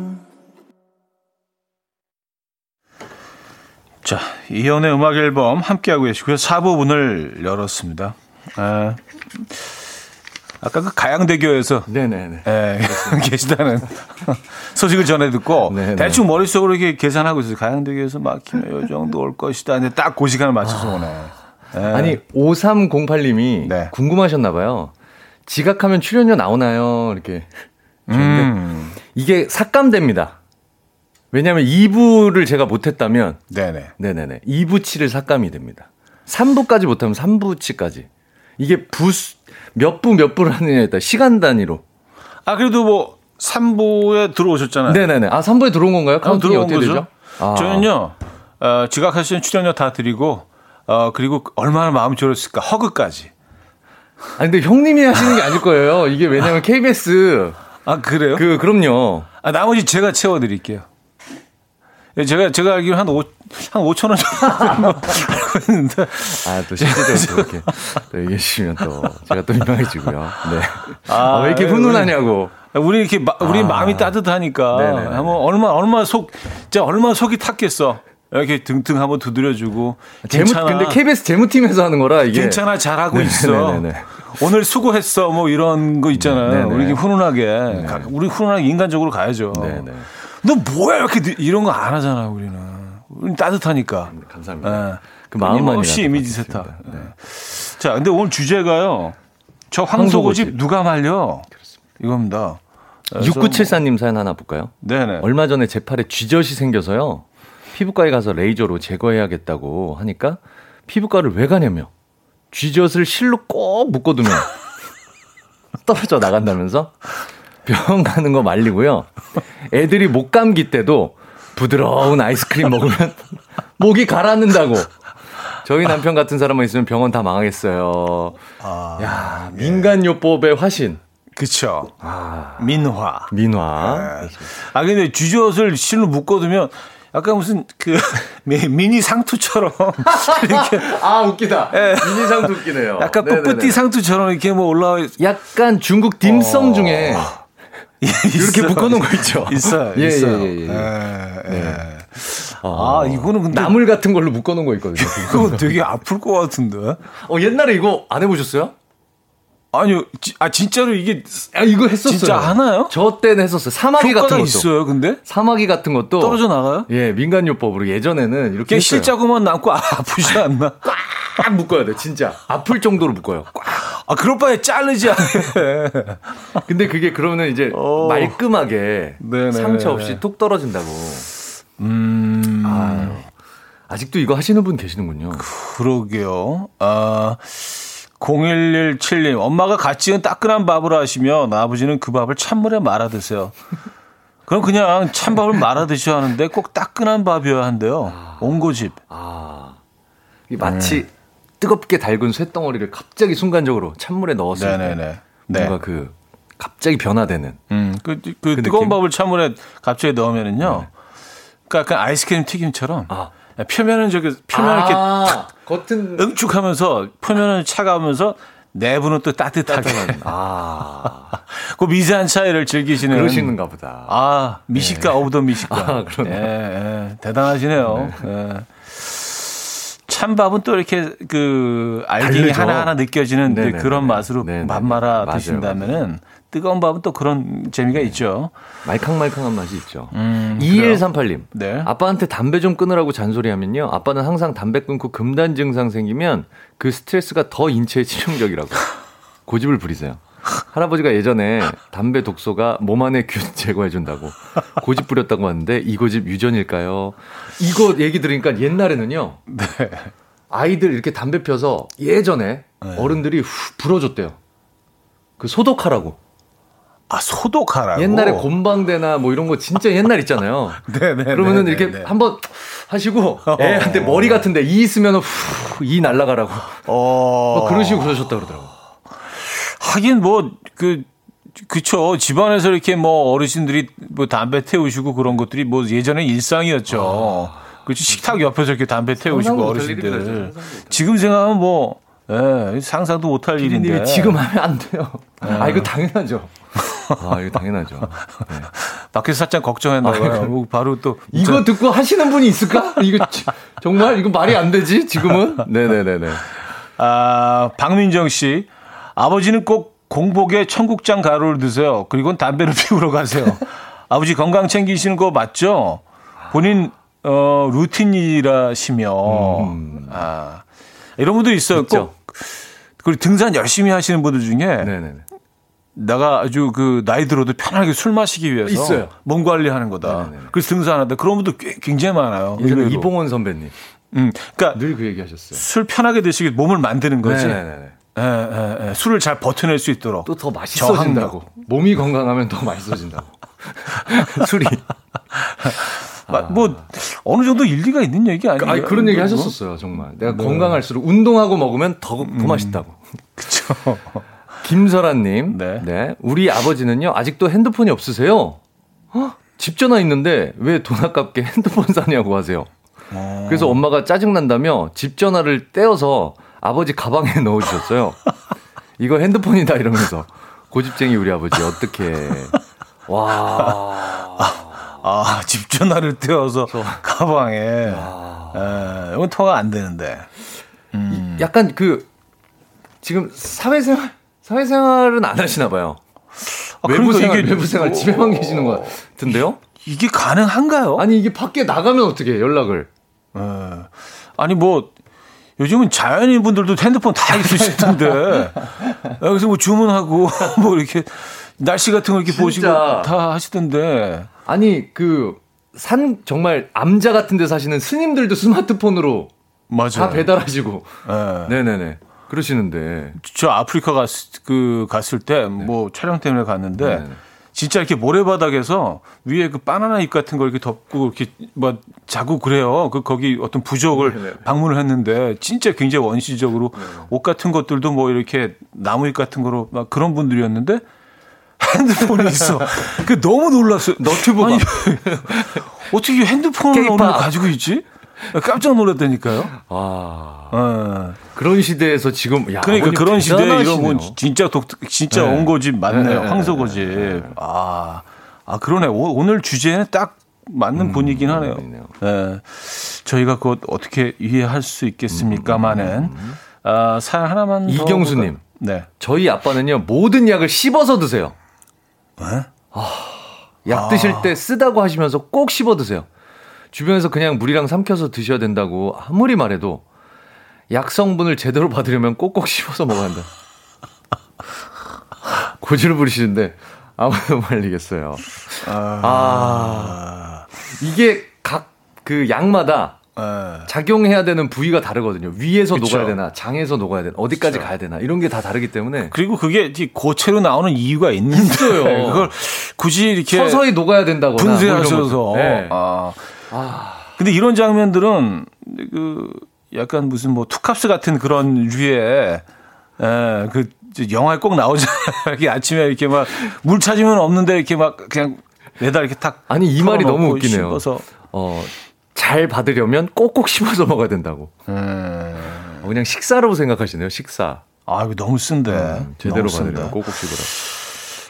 Speaker 1: 자, 이현의 음악 앨범 함께하고 계시고요. 4부 문을 열었습니다. 아, 아까 그 가양대교에서
Speaker 2: 네네네.
Speaker 1: 예, 계시다는 [LAUGHS] 소식을 전해 듣고 네네. 대충 머릿속으로 이렇게 계산하고 있어요. 가양대교에서 막히면 요 정도 올 것이다. 근데 딱 그 시간을 맞춰서 아. 오네.
Speaker 2: 예. 아니 5308님이 네. 궁금하셨나 봐요. 지각하면 출연료 나오나요? 이렇게. 음. 이게 삭감됩니다. 왜냐하면 2부를 제가 못했다면 네네. 네네네. 2부치를 삭감이 됩니다. 3부까지 못하면 3부치까지. 이게 부스 몇부 몇 부를 하느냐에 따라 시간 단위로.
Speaker 1: 아, 그래도 뭐 3부에 들어오셨잖아요.
Speaker 2: 네네네. 아, 3부에 들어온 건가요? 아, 카운팅이 어떻게 거죠? 되죠?
Speaker 1: 아. 저는요, 어, 지각하시는 출연료 다 드리고, 어, 그리고 얼마나 마음이 졸였을까, 허그까지.
Speaker 2: 아, 근데 형님이 하시는 게 아닐 거예요. 이게 왜냐면 KBS.
Speaker 1: 아, 그래요?
Speaker 2: 그, 그럼요.
Speaker 1: 아, 나머지 제가 채워 드릴게요. 예, 제가 제가 알기로 한 5, 한 5천 원 정도 알고 있는데.
Speaker 2: 아, 또 실제적으로 그렇게 또 얘기해 주시면 또 제가 또 민망해지고요. 네. 아, 아, 왜 이렇게 훈훈하냐고.
Speaker 1: 우리 이렇게 마, 우리 아. 마음이 따뜻하니까 한번 얼마 얼마 속 진짜 얼마 속이 탔겠어. 이렇게 등등 한번 두드려주고.
Speaker 2: 재무, 근데 KBS 재무팀에서 하는 거라 이게.
Speaker 1: 괜찮아, 잘하고 네네네네. 있어. 오늘 수고했어. 뭐 이런 거 있잖아요. 네네. 우리 훈훈하게. 네네. 우리 훈훈하게 인간적으로 가야죠. 네네. 너 뭐야 이렇게 이런 거 안 하잖아 우리는. 우리 따뜻하니까.
Speaker 2: 네, 감사합니다. 네. 그 마음만
Speaker 1: 없이 이미지 세탁. 네. 자, 근데 오늘 주제가요. 저 황소고집 누가 말려? 그렇습니다. 이겁니다.
Speaker 2: 6974님 사연 하나 볼까요?
Speaker 1: 네네.
Speaker 2: 얼마 전에 제 팔에 쥐젖이 생겨서요. 피부과에 가서 레이저로 제거해야겠다고 하니까 피부과를 왜 가냐며 쥐젖을 실로 꼭 묶어두면 [LAUGHS] 떨어져 나간다면서 병원 가는 거 말리고요. 애들이 목 감기 때도 부드러운 아이스크림 먹으면 목이 가라앉는다고. 저희 남편 같은 사람만 있으면 병원 다 망하겠어요. 아, 야, 예. 민간요법의 화신.
Speaker 1: 그쵸. 아, 민화.
Speaker 2: 민화.
Speaker 1: 네. 아, 근데 쥐젖을 실로 묶어두면 약간 무슨 그 [LAUGHS] 미니 상투처럼 [LAUGHS]
Speaker 2: 이렇게 아 웃기다. 네. 미니 상투 웃기네요.
Speaker 1: 약간 뿌뿌띠 상투처럼 이렇게 뭐 올라와.
Speaker 2: 약간 중국 딤섬 어. 중에 이렇게 묶어놓은 거 있죠. [LAUGHS]
Speaker 1: 있어요. 예, 있어요. 예, 예, 예. 네. 아, 아, 이거는 근데
Speaker 2: 나물 같은 걸로 묶어놓은 거 있거든요. [LAUGHS]
Speaker 1: 그거 되게 아플 것 같은데.
Speaker 2: 어 옛날에 이거 안 해보셨어요?
Speaker 1: 아니요, 지, 아 진짜로 이게
Speaker 2: 아 이거 했었어요.
Speaker 1: 진짜 하나요?
Speaker 2: 저 때는 했었어요. 사마귀 같은 것도
Speaker 1: 있어요. 근데
Speaker 2: 사마귀 같은 것도
Speaker 1: 떨어져 나가요?
Speaker 2: 예, 민간요법으로 예전에는 이렇게
Speaker 1: 실자구만 남고 아프지 않나?
Speaker 2: 꽉 묶어야 돼, 진짜 아플 정도로 묶어요. 꽉.
Speaker 1: 아, 그럴 바에 자르지. [LAUGHS]
Speaker 2: 근데 그게 그러면 이제 오. 어. 말끔하게 네네. 상처 없이 툭 떨어진다고. 음. 아유. 아직도 이거 하시는 분 계시는군요.
Speaker 1: 그러게요. 아. 0117님, 엄마가 갓 지은 따끈한 밥을 하시면 아버지는 그 밥을 찬물에 말아 드세요. 그럼 그냥 찬밥을 말아 드셔야 하는데 꼭 따끈한 밥이어야 한대요. 아, 옹고집. 아.
Speaker 2: 마치 네. 뜨겁게 달군 쇳덩어리를 갑자기 순간적으로 찬물에 넣었을 네네네. 때 네. 뭔가 그 갑자기 변화되는.
Speaker 1: 음, 그, 그, 그 뜨거운 느낌? 밥을 찬물에 갑자기 넣으면은요. 네. 그러니까 약간 아이스크림 튀김처럼 아. 표면은 저기 표면 아, 이렇게 탁 겉은 응축하면서 표면은 차가우면서 내부는 또 따뜻하게. [LAUGHS] 아. 그 미세한 차이를 즐기시는.
Speaker 2: 그러시는가 보다.
Speaker 1: 아, 미식가 네. of the 미식가. 아, 그러네. 예, 예, 대단하시네요. 네. 예. 찬밥은 또 이렇게 그 알갱이 하나 하나 느껴지는 네네네. 그런 맛으로 네네네. 밥 말아 드신다면은 뜨거운 밥은 또 그런 재미가 네. 있죠.
Speaker 2: 말캉말캉한 맛이 있죠. 음, 2138님. 네. 아빠한테 담배 좀 끊으라고 잔소리하면요. 아빠는 항상 담배 끊고 금단 증상 생기면 그 스트레스가 더 인체에 치명적이라고 [LAUGHS] 고집을 부리세요. 할아버지가 예전에 담배 독소가 몸 안에 [LAUGHS] 균 제거해준다고 고집 부렸다고 하는데 이 고집 유전일까요? 이거 얘기 들으니까 옛날에는요. 네. 아이들 이렇게 담배 펴서 예전에 네. 어른들이 후 불어줬대요. 그 소독하라고.
Speaker 1: 아, 소독하라고?
Speaker 2: 옛날에 곤방대나 뭐 이런 거 진짜 옛날 있잖아요. 네네. [LAUGHS] 네, 그러면은 네, 이렇게 네. 한번 하시고 어. 애한테 머리 같은데 이 있으면 후, 이 날라가라고. 어. 뭐 그런 식으로 그러셨다 그러더라고.
Speaker 1: 하긴 뭐, 그, 그쵸. 집안에서 이렇게 뭐 어르신들이 뭐 담배 태우시고 그런 것들이 뭐 예전에 일상이었죠. 아. 그치. 식탁 옆에서 이렇게 담배 태우시고 어르신들. 지금 생각하면 뭐, 예, 상상도 못할 일인데.
Speaker 2: 지금 하면 안 돼요. 예. 아, 이거 당연하죠. [LAUGHS] 아, 이거 당연하죠. 네. [LAUGHS]
Speaker 1: 밖에서 살짝 걱정했나 봐요. 아, 뭐 바로 또.
Speaker 2: 이거 듣고 하시는 분이 있을까? 이거 정말 이거 말이 안 되지, 지금은? [LAUGHS] 네네네네.
Speaker 1: 아, 박민정 씨. 아버지는 꼭 공복에 청국장 가루를 드세요. 그리고 담배를 [LAUGHS] 피우러 가세요. 아버지 건강 챙기시는 거 맞죠? 본인, 어, 루틴이라시며. 음. 아, 이런 분들 있어요. 꼭. 그리고 등산 열심히 하시는 분들 중에. 네네네. 내가 아주 그 나이 들어도 편하게 술 마시기 위해서 있어요. 몸 관리하는 거다. 네네. 그래서 등산하다 그런 분들 꽤 굉장히 많아요.
Speaker 2: 이봉원 선배님. 음, 그러니까 늘 그 얘기하셨어요.
Speaker 1: 술 편하게 드시기 몸을 만드는 거지. 네네네. 예, 예, 예. 술을 잘 버텨낼 수 있도록
Speaker 2: 또 더 맛있어진다고. 몸이 건강하면 더 맛있어진다고. [LAUGHS] 술이.
Speaker 1: 아. 뭐 어느 정도 일리가 있는 얘기 아니에요? 아니,
Speaker 2: 그런 얘기 하셨었어요, 정말. 내가 네. 건강할수록 운동하고 먹으면 더, 더 음. 맛있다고. [LAUGHS]
Speaker 1: 그렇죠.
Speaker 2: 김설아님, 네. 네. 우리 아버지는요 아직도 핸드폰이 없으세요. 어? 집 전화 있는데 왜 돈 아깝게 핸드폰 사냐고 하세요. 어. 그래서 엄마가 짜증 난다며 집 전화를 떼어서 아버지 가방에 [LAUGHS] 넣어주셨어요. 이거 핸드폰이다 이러면서 고집쟁이 우리 아버지 어떻게 와.
Speaker 1: 아, 아, 집 전화를 떼어서 저, 가방에. 에, 이건 통화 안 되는데.
Speaker 2: 음. 약간 그 지금 사회생활 사회생활은 안 하시나 봐요. 아, 외부 그러니까 생활, 이게 외부 생활 뭐, 집에만 계시는 것 같은데요?
Speaker 1: 이게 가능한가요?
Speaker 2: 아니 이게 밖에 나가면 어떻게 연락을? 에,
Speaker 1: 아니 뭐 요즘은 자연인 분들도 핸드폰 다 있으실 텐데 여기서 뭐 주문하고 [LAUGHS] 뭐 이렇게 날씨 같은 거 이렇게 보시고 다 하시던데.
Speaker 2: 아니 그 산 정말 암자 같은 데 사시는 스님들도 스마트폰으로 맞아요. 다 배달하시고. 네. 네네네. 그러시는데.
Speaker 1: 저 아프리카 갔, 그, 갔을 때, 네. 뭐, 촬영 때문에 갔는데, 네. 진짜 이렇게 모래바닥에서 위에 그 바나나 잎 같은 걸 이렇게 덮고 이렇게 뭐 자고 그래요. 그 거기 어떤 부족을 네, 네. 방문을 했는데 진짜 굉장히 원시적으로 네. 옷 같은 것들도 뭐 이렇게 나무 잎 같은 거로 막 그런 분들이었는데 핸드폰이 있어. [LAUGHS] 그 너무 놀랐어요. 너튜브가 [LAUGHS] 어떻게 핸드폰을 오늘 가지고 있지? 깜짝 놀랐다니까요. 아.
Speaker 2: 어. 그런 시대에서 지금 야,
Speaker 1: 그러니까 그런 시대에 이런 건 진짜 독 진짜 네. 온고집 맞네요. 네. 황소고집. 네. 아. 아 그러네. 오, 늘 주제는 딱 맞는 음, 분이긴 하네요. 네. 저희가 그것 어떻게 이해할 수 있겠습니까만은 음, 음, 음. 아, 사연 하나만
Speaker 2: 이경수 님. 네. 저희 아빠는요. 모든 약을 씹어서 드세요. 네? 아, 약 드실 아. 때 쓰다고 하시면서 꼭 씹어 드세요. 주변에서 그냥 물이랑 삼켜서 드셔야 된다고 아무리 말해도 약 성분을 제대로 받으려면 꼭꼭 씹어서 먹어야 한다. [LAUGHS] 고지를 부리시는데 아무도 [LAUGHS] 말리겠어요. 아, 아 이게 각그 양마다 네. 작용해야 되는 부위가 다르거든요. 위에서 그쵸. 녹아야 되나, 장에서 녹아야 되나, 어디까지 그쵸. 가야 되나 이런 게 다 다르기 때문에.
Speaker 1: 그리고 그게 고체로 나오는 이유가 있는데요. 그걸 굳이 이렇게
Speaker 2: 서서히 녹아야 된다거나
Speaker 1: 뭐 분쇄하셔서. 뭐 네. 아. 아. 근데 이런 장면들은 그 약간 무슨 뭐 투캅스 같은 그런 류의 에, 그 영화에 꼭 나오잖아요. [LAUGHS] 이렇게 아침에 이렇게 막 물 찾으면 없는데 이렇게 막 그냥 매다 이렇게 탁
Speaker 2: 아니 이 말이 너무 웃기네요. 씹어서. 어, 잘 받으려면 꼭꼭 씹어서 먹어야 된다고. 음. 그냥 식사로 생각하시네요. 식사.
Speaker 1: 아 이거 너무 쓴데. 음,
Speaker 2: 제대로 받으려면 꼭꼭 씹으라.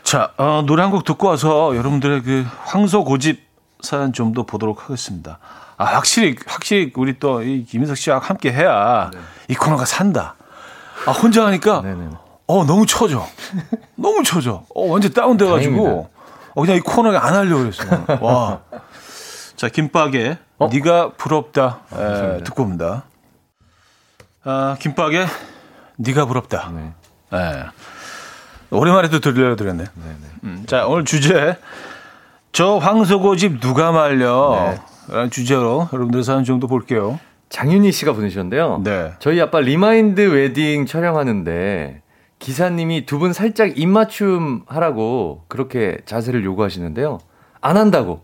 Speaker 1: 자 어, 노래 한 곡 듣고 와서 여러분들의 그 황소 고집 사연 좀 더 보도록 하겠습니다. 아 확실히 확실히 우리 또 이 김인석 씨와 함께 해야 네. 이 코너가 산다. 아 혼자 하니까 네네. 어 너무 처져. 너무 처져. 어 완전 다운돼가지고 어 그냥 이 코너에 안 하려고 그랬어. 와. 자 김밥에 어? 네가 부럽다 에, 듣고 옵니다. 아 김밥에 네가 부럽다. 네. 에. 오랜만에 또 들려드렸네. 음, 자 오늘 주제 저 황소고집 누가 말려? 네. 라는 주제로 여러분들 사연 정도 볼게요.
Speaker 2: 장윤희 씨가 보내셨는데요. 네. 저희 아빠 remind wedding 촬영하는데 기사님이 두 분 살짝 입맞춤 하라고 그렇게 자세를 요구하시는데요. 안 한다고.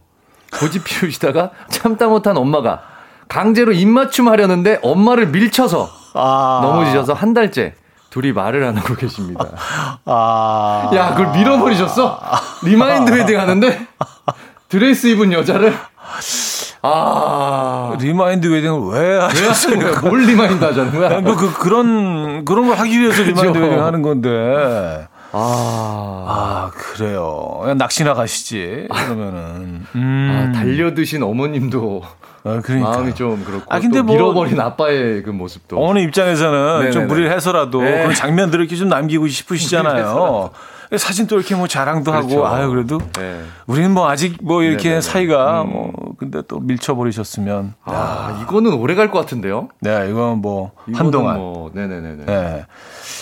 Speaker 2: 고집 피우시다가 [LAUGHS] 참다 못한 엄마가 강제로 입맞춤 하려는데 엄마를 밀쳐서 아. 넘어지셔서 한 달째 둘이 말을 안 하고 계십니다. 아. 야, 그걸 밀어버리셨어? remind wedding 하는데 드레스 입은 여자를
Speaker 1: 아. remind wedding을 왜 하셨어요?
Speaker 2: 뭘 remind 하자는 거야?
Speaker 1: 뭐 그, 그런, 그런 걸 하기 위해서 remind wedding 하는 건데. 아. 아, 그래요. 낚시나 가시지. 그러면은.
Speaker 2: 음. 아, 달려드신 어머님도. 아, 그러니까. 마음이 좀 그렇고. 아, 근데 뭐. 잃어버린 아빠의 그 모습도.
Speaker 1: 어머니 입장에서는 네네네. 좀 무리를 해서라도 네. 그런 장면들을 이렇게 좀 남기고 싶으시잖아요. 사진 또 이렇게 뭐 자랑도 그렇죠. 하고 아유 그래도 네. 우리는 뭐 아직 뭐 이렇게 네네네. 사이가 음. 뭐 근데 또 밀쳐버리셨으면
Speaker 2: 아 야. 이거는 오래 갈 것 같은데요?
Speaker 1: 네 이건 뭐 한동안 뭐 네네네 네.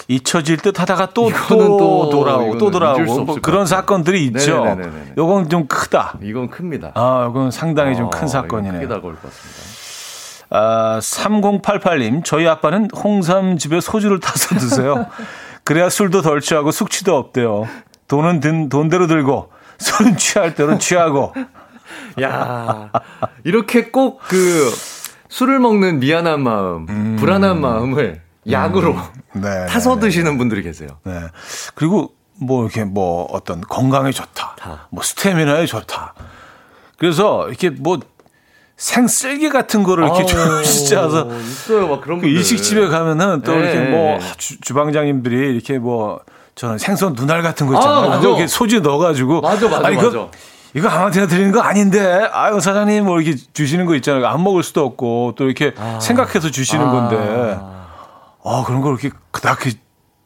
Speaker 1: 잊혀질 듯 하다가 또또 돌아오고 또 돌아오고 뭐 그런 사건들이 있죠. 네네네네. 요건 좀 크다.
Speaker 2: 이건 큽니다.
Speaker 1: 아 이건 상당히 아, 좀큰 사건이네요.
Speaker 2: 크게 다가올 것 같습니다.
Speaker 1: 아, 3088님, 저희 아빠는 홍삼 집에 소주를 타서 드세요. [LAUGHS] 그래야 술도 덜 취하고 숙취도 없대요. 돈은 든, 돈대로 들고, 술은 취할 대로 취하고. [LAUGHS]
Speaker 2: 야 이렇게 꼭 그, 술을 먹는 미안한 마음, 음. 불안한 마음을 약으로 음. 네, 타서 네, 네. 드시는 분들이 계세요. 네.
Speaker 1: 그리고 뭐 이렇게 뭐 어떤 건강에 좋다. 다. 뭐 스태미나에 좋다. 그래서 이렇게 뭐 생쓸개 같은 거를 이렇게 좀 찢어서
Speaker 2: 있어요, 막 그런
Speaker 1: 그 일식집에 가면은 또 네. 이렇게 뭐 주, 주방장님들이 이렇게 뭐 저는 생선 눈알 같은 거 있잖아요. 아, 이렇게 소주 넣어가지고
Speaker 2: 맞아, 맞아,
Speaker 1: 아니,
Speaker 2: 맞아.
Speaker 1: 이거 아무한테나 드리는 거 아닌데, 아유, 사장님, 뭐, 이렇게 주시는 거 있잖아요. 안 먹을 수도 없고, 또 이렇게 아. 생각해서 주시는 아. 건데, 아, 그런 걸 이렇게 그닥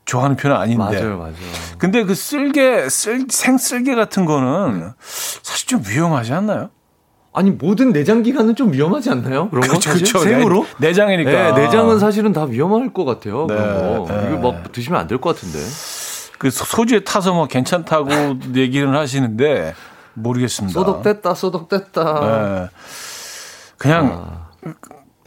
Speaker 1: 좋아하는 편은 아닌데.
Speaker 2: 맞아요, 맞아요.
Speaker 1: 근데 그 쓸개, 쓸, 생쓸개 같은 거는 사실 좀 위험하지 않나요?
Speaker 2: 아니 모든 내장 기관은 좀 위험하지 않나요? 그런 거 사실 그렇죠. 생으로
Speaker 1: 내, 장이니까
Speaker 2: 네, 내장은 사실은 다 위험할 것 같아요. 네, 그런 거 네. 이거 막 드시면 안 될 것 같은데.
Speaker 1: 그 소주에 타서 뭐 괜찮다고 [LAUGHS] 얘기는 하시는데 모르겠습니다.
Speaker 2: 소독됐다, 소독됐다. 네.
Speaker 1: 그냥 아.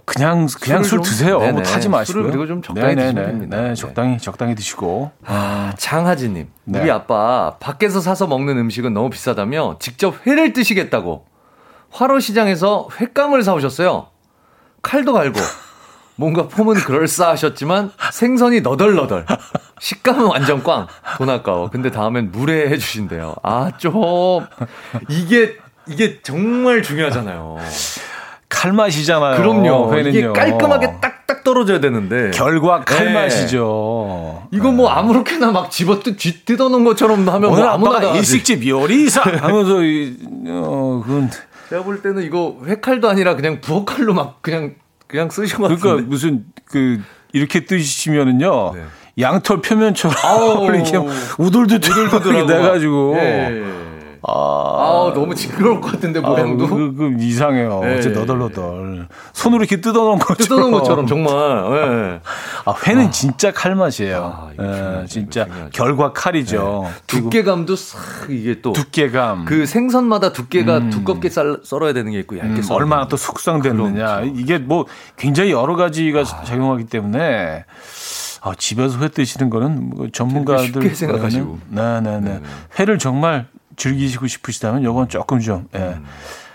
Speaker 1: 그냥 그냥 술 드세요. 네네. 뭐 타지 마시고
Speaker 2: 그리고 좀 적당히 드시면 됩니다.
Speaker 1: 네, 적당히 적당히 드시고.
Speaker 2: 아, 장하진님, 네. 우리 아빠 밖에서 사서 먹는 음식은 너무 비싸다며 직접 회를 뜨시겠다고 화로시장에서 횟감을 사오셨어요. 칼도 갈고. 뭔가 폼은 그럴싸하셨지만 생선이 너덜너덜. 식감은 완전 꽝. 돈 아까워. 근데 다음엔 물에 해주신대요. 아, 좀. 이게, 이게 정말 중요하잖아요.
Speaker 1: 칼맛이잖아요.
Speaker 2: 그럼요. 회는요. 이게 깔끔하게 딱딱 떨어져야 되는데.
Speaker 1: 결과 칼맛이죠.
Speaker 2: 네. 이거 뭐 네. 아무렇게나 막 집어 뜯, 뜯어놓은 것처럼 하면 뭐 아무나
Speaker 1: 일식집 요리사 [LAUGHS] 하면서, 어, 그건.
Speaker 2: 제가 볼 때는 이거 회칼도 아니라 그냥 부엌칼로 막 그냥 그냥 쓰신 것
Speaker 1: 그러니까 같은데. 무슨 그 이렇게 뜨시면은요. 네. 양털 표면처럼 이렇게 우돌두돌 돼가지고. 예.
Speaker 2: 아, 아, 너무 징그러울 것 같은데 아, 모양도. 아,
Speaker 1: 그, 그, 그 이상해요. 네. 어째 너덜너덜. 손으로 이렇게 뜯어놓은 것처럼.
Speaker 2: 뜯어놓은 것처럼 정말. 네.
Speaker 1: 아, 회는 아. 진짜 칼 맛이에요. 아, 예, 진짜 결과 칼이죠. 네.
Speaker 2: 두께감도 싹 이게 또
Speaker 1: 두께감.
Speaker 2: 그 생선마다 두께가 음. 두껍게 썰, 썰어야 되는 게 있고 얇게 음,
Speaker 1: 얼마나 또 숙성됐느냐. 그렇죠. 이게 뭐 굉장히 여러 가지가 아. 작용하기 때문에 아, 집에서 회 드시는 거는 뭐 전문가들
Speaker 2: 쉽게 생각하시고.
Speaker 1: 네네네. 네, 네. 회를 정말 즐기시고 싶으시다면 요건 조금 좀 예. 음.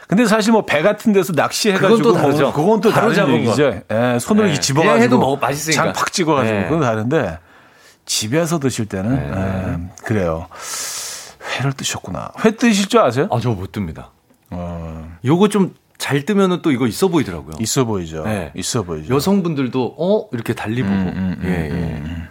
Speaker 1: 근데 사실 뭐 배 같은 데서 낚시해가지고
Speaker 2: 그건 또 다르죠.
Speaker 1: 뭐, 그건 또 다른 얘기죠. 예, 손으로 네. 이렇게 집어가지고
Speaker 2: 해도 뭐 맛있으니까
Speaker 1: 장팍 찍어가지고 네. 그건 다른데 집에서 드실 때는 네. 예, 그래요. 회를 드셨구나. 회 드실 줄 아세요?
Speaker 2: 아, 저 못 듭니다. 어. 요거 좀 잘 뜨면은 또 이거 있어 보이더라고요.
Speaker 1: 있어 보이죠. 네. 있어 보이죠.
Speaker 2: 여성분들도 어 이렇게 달리 보고. 음, 음, 음, 예, 예. 음.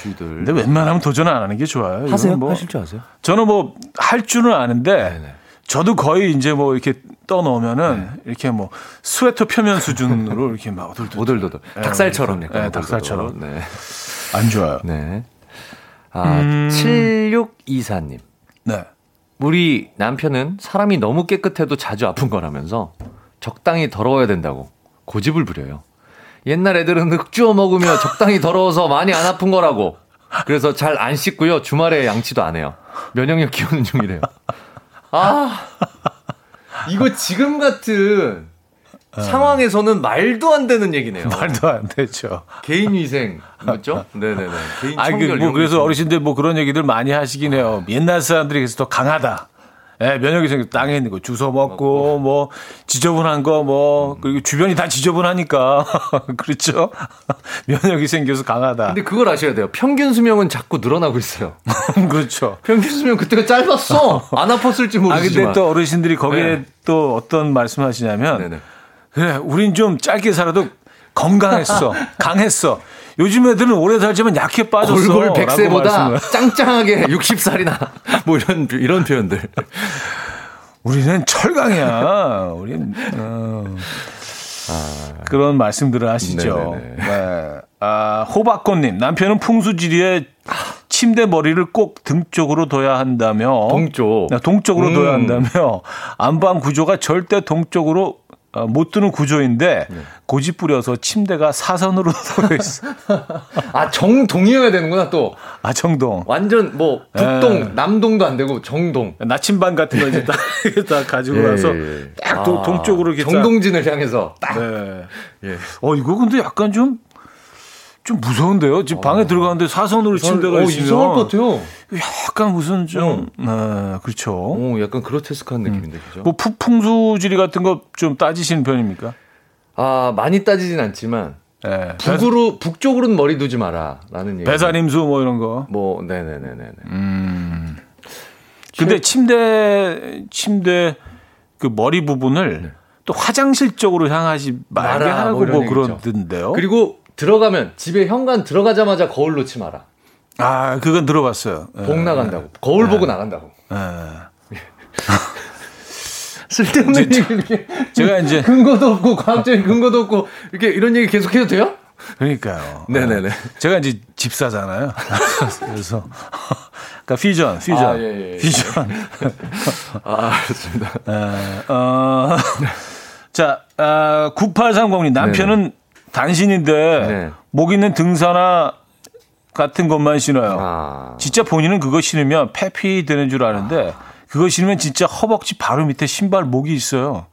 Speaker 1: 주의들. 근데 웬만하면 도전 안 하는 게 좋아요.
Speaker 2: 하세요? 뭐 하실 줄 아세요?
Speaker 1: 저는 뭐 할 줄은 아는데 네네. 저도 거의 이제 뭐 이렇게 떠놓으면은 네. 이렇게 뭐 스웨터 표면 수준으로 이렇게 막 오돌도돌.
Speaker 2: 오돌도돌. 네, 닭살처럼
Speaker 1: 약간. 네, 닭살처럼. 네. 안 좋아요.
Speaker 2: 네. 아, 음... 7624님.
Speaker 1: 네.
Speaker 2: 우리 남편은 사람이 너무 깨끗해도 자주 아픈 거라면서 적당히 더러워야 된다고 고집을 부려요. 옛날 애들은 흙 주워 먹으며 [LAUGHS] 적당히 더러워서 많이 안 아픈 거라고. 그래서 잘 안 씻고요. 주말에 양치도 안 해요. 면역력 키우는 중이래요. 아, 이거 지금 같은 어. 상황에서는 말도 안 되는 얘기네요.
Speaker 1: 말도 안 되죠.
Speaker 2: 개인 위생 맞죠? [LAUGHS] 네네네. 개인 청결.
Speaker 1: 아, 뭐 그래서 어르신들 뭐 그런 얘기들 많이 하시긴 해요. 옛날 사람들이 그래서 더 강하다. 예, 면역이 생겨 땅에 있는 거 주워 먹고 뭐 지저분한 거 뭐 그리고 주변이 다 지저분하니까 [LAUGHS] 그렇죠. [LAUGHS] 면역이 생겨서 강하다.
Speaker 2: 근데 그걸 아셔야 돼요. 평균 수명은 자꾸 늘어나고 있어요. [LAUGHS]
Speaker 1: 그렇죠.
Speaker 2: 평균 수명 그때가 짧았어. 안 아팠을지 모르지만. 아
Speaker 1: 근데 또 어르신들이 거기에 네. 또 어떤 말씀하시냐면 네네. 그래, 우린 좀 짧게 살아도 건강했어, 강했어. 요즘 애들은 오래 살지만 약해 빠졌어.
Speaker 2: 얼굴 100세보다 [LAUGHS] 짱짱하게 60살이나 [LAUGHS] 뭐 이런 이런 표현들.
Speaker 1: 우리는 철강이야. 우린 어. 아. 그런 말씀들을 하시죠. 네. 아, 호박꽃님 남편은 풍수지리에 침대 머리를 꼭 등 쪽으로 둬야 한다며
Speaker 2: 동쪽
Speaker 1: 네, 동쪽으로 음. 둬야 한다며 안방 구조가 절대 동쪽으로 어, 못 드는 구조인데 네. 고집 부려서 침대가 사선으로 [LAUGHS] 서 있어.
Speaker 2: 아 정동이어야 되는구나 또.
Speaker 1: 아 정동.
Speaker 2: 완전 뭐 북동, 에. 예. 남동도 안 되고 정동.
Speaker 1: 나침반 같은 거 이제 딱, [LAUGHS] 딱 가지고 예, 와서 예. 딱 아, 동쪽으로 이렇게
Speaker 2: 정동진을 향해서 딱.
Speaker 1: 네. 예. 어 이거 근데 약간 좀 좀 무서운데요. 지금 어. 방에 들어가는데 사선으로 침대가 어, 있으면
Speaker 2: 이상할 것 같아요.
Speaker 1: 약간 무슨 좀, 어. 네, 그렇죠.
Speaker 2: 오, 약간 그로테스크한 느낌인데, 음. 그죠?
Speaker 1: 뭐 풍수지리 같은 거 좀 따지시는 편입니까?
Speaker 2: 아, 많이 따지진 않지만 네. 북으로 북쪽으로는 머리 두지 마라라는 얘기.
Speaker 1: 배산임수 뭐 이런 거.
Speaker 2: 뭐, 네네네네.
Speaker 1: 음. 근데 침대 침대 그 머리 부분을 네. 또 화장실 쪽으로 향하지 말게 하고 뭐, 뭐 그러던데요.
Speaker 2: 그리고 들어가면 집에 현관 들어가자마자 거울 놓지 마라.
Speaker 1: 아, 그건 들어봤어요.
Speaker 2: 복 예. 나간다고. 거울 보고 예. 나간다고. 예. [LAUGHS] 쓸데없는 얘기 이렇게 제가 이제 [LAUGHS] 근거도 없고 과학적인 근거도 없고 이렇게 이런 얘기 계속해도 돼요?
Speaker 1: 그러니까요.
Speaker 2: 네네네.
Speaker 1: 제가 이제 집사잖아요. [LAUGHS] 그래서 그러니까 퓨전, 퓨전, 아, 예, 예, 퓨전.
Speaker 2: 아, 그렇습니다.
Speaker 1: 에, 어, 자, 아, 9830님 남편은 네네. 단신인데 네. 목 있는 등산화 같은 것만 신어요. 아. 진짜 본인은 그거 신으면 페피 되는 줄 아는데 아. 그거 신으면 진짜 허벅지 바로 밑에 신발 목이 있어요.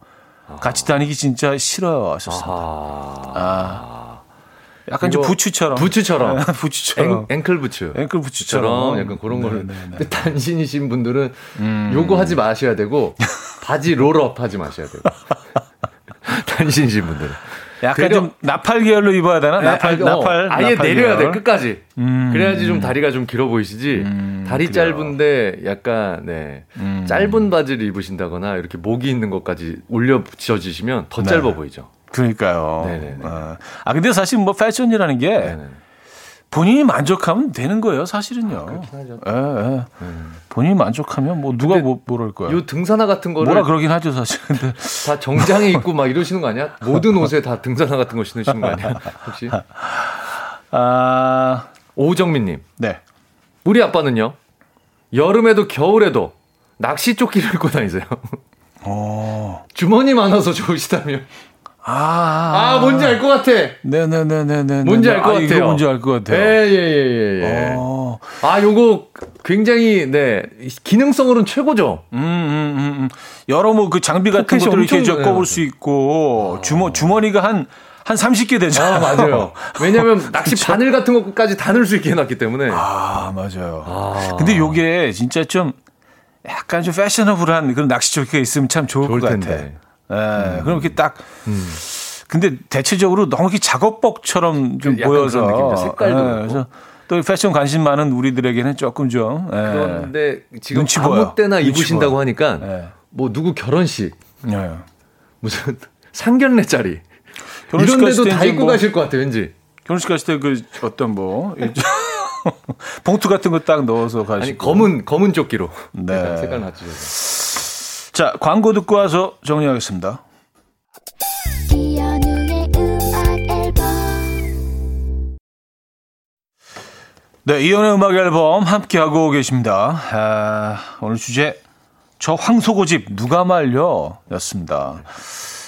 Speaker 1: 아. 같이 다니기 진짜 싫어요. 하셨습니다. 아. 약간 좀 부츠처럼.
Speaker 2: 부츠처럼.
Speaker 1: 네, [LAUGHS] 부츠처럼.
Speaker 2: 앵, 클 부츠.
Speaker 1: 앵클 부츠처럼.
Speaker 2: 약간 그런 거를. 네, 네, 네. 단신이신 분들은 음. 요거 하지 마셔야 되고 바지 롤업 하지 마셔야 되고. [LAUGHS] [LAUGHS] 단신이신 분들은.
Speaker 1: 약간 좀 나팔 계열로 입어야 되나? 네, 나팔, 아 나팔.
Speaker 2: 아예 나팔 내려야 계열. 돼, 끝까지. 음. 그래야지 좀 다리가 좀 길어 보이시지. 음, 다리 그래요. 짧은데 약간, 네. 음. 짧은 바지를 입으신다거나 이렇게 목이 있는 것까지 올려 붙여주시면 더 네. 짧아 보이죠.
Speaker 1: 그러니까요. 네네 아, 아, 근데 사실 뭐 패션이라는 게 네네. 본인이 만족하면 되는 거예요, 사실은요. 아, 그렇긴 하죠. 예, 예. 음. 본인이 만족하면 뭐 누가 뭐 뭐랄 거야.
Speaker 2: 요 등산화 같은 거를
Speaker 1: 뭐라 그러긴 하죠, 사실. 근데 [LAUGHS]
Speaker 2: 다 정장에 입고 막 이러시는 거 아니야? 모든 옷에 다 등산화 같은 거 신으시는 거 아니야? 혹시? 아, 오정민 님.
Speaker 1: 네.
Speaker 2: 우리 아빠는요. 여름에도 겨울에도 낚시 조끼를 입고 다니세요. 어. 주머니 많아서 좋으시다며.
Speaker 1: 아,
Speaker 2: 아, 뭔지 알 것 같아.
Speaker 1: 네네네네네.
Speaker 2: 뭔지 알것
Speaker 1: 아,
Speaker 2: 같아요.
Speaker 1: 이거 뭔지 알 것 같아요.
Speaker 2: 예, 예, 예, 예. 예.
Speaker 1: 어.
Speaker 2: 아, 요거 굉장히, 네, 기능성으로는 최고죠.
Speaker 1: 음, 음, 음, 음. 여러 뭐 그 장비 같은 것들을 이렇게 저
Speaker 2: 네,
Speaker 1: 꼽을 수 있고 주머 주머니가 한한 30개 되잖아요.
Speaker 2: 아, 맞아요. [LAUGHS] 왜냐면 낚시 바늘 같은 것까지 다 넣을 수 있게 해놨기 때문에.
Speaker 1: 아, 맞아요.
Speaker 2: 아.
Speaker 1: 근데 요게 진짜 좀 약간 좀 패셔너블한 그런 낚시 조끼가 있으면 참 좋을,
Speaker 2: 좋을
Speaker 1: 것
Speaker 2: 텐데.
Speaker 1: 같아. 예. 그럼 이렇게 딱 근데 대체적으로 너무 이렇게 작업복처럼 좀 보여서.
Speaker 2: 색깔도
Speaker 1: 예. 그래서 또 패션 관심 많은 우리들에게는 조금 좀 예.
Speaker 2: 그런데 지금
Speaker 1: 눈치
Speaker 2: 아무
Speaker 1: 보여.
Speaker 2: 때나
Speaker 1: 눈치
Speaker 2: 입으신다고
Speaker 1: 보여.
Speaker 2: 하니까
Speaker 1: 예.
Speaker 2: 뭐 누구 결혼식
Speaker 1: 예.
Speaker 2: 무슨 [LAUGHS] 상견례 자리
Speaker 1: 결혼식
Speaker 2: 이런
Speaker 1: 갔을
Speaker 2: 데도 때다 입고
Speaker 1: 뭐
Speaker 2: 가실 것 같아요, 왠지.
Speaker 1: 결혼식 갔을 때그 어떤 뭐 [LAUGHS] 봉투 같은 거 딱 넣어서 가시고
Speaker 2: 아니 검은 검은 조끼로
Speaker 1: 네.
Speaker 2: 색깔 맞추셔서.
Speaker 1: 자 광고 듣고 와서 정리하겠습니다.
Speaker 3: 이현우의 음악 앨범
Speaker 1: 네, 이연의 음악 앨범 함께하고 계십니다. 아, 오늘 주제, 저 황소고집 누가 말려? 였습니다.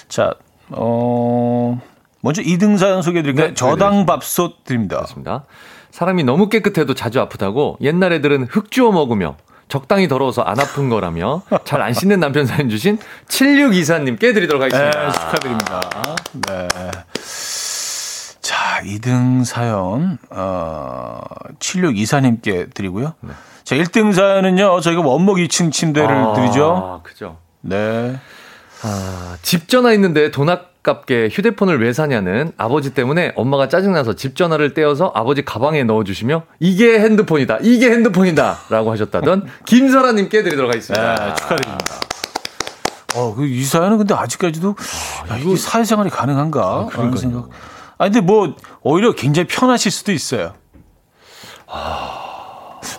Speaker 1: 자, 어, 먼저 2등 사연 소개해 드릴까요?
Speaker 2: 네,
Speaker 1: 저당 밥솥 드립니다.
Speaker 2: 그렇습니다. 사람이 너무 깨끗해도 자주 아프다고 옛날 애들은 흙 주워 먹으며 적당히 더러워서 안 아픈 거라며 잘 안 씻는 남편 사연 주신 7624님께 드리도록
Speaker 1: 네,
Speaker 2: 하겠습니다.
Speaker 1: 축하드립니다. 네. 자, 2등 사연, 어, 7624님께 드리고요. 자, 1등 사연은요, 저희가 원목 2층 침대를
Speaker 2: 아,
Speaker 1: 드리죠.
Speaker 2: 그죠.
Speaker 1: 네.
Speaker 2: 아, 집 전화 있는데 돈 아 깝게 휴대폰을 왜 사냐는 아버지 때문에 엄마가 짜증나서 집 전화를 떼어서 아버지 가방에 넣어주시며 이게 핸드폰이다, 이게 핸드폰이다 라고 하셨다던 [LAUGHS] 김설아님께 드리도록 하겠습니다.
Speaker 1: 네, 축하드립니다. 어, 그이 사연은 근데 아직까지도 야, 이게 사회생활이 가능한가? 하는 생각. 아, 근데 뭐 오히려 굉장히 편하실 수도 있어요.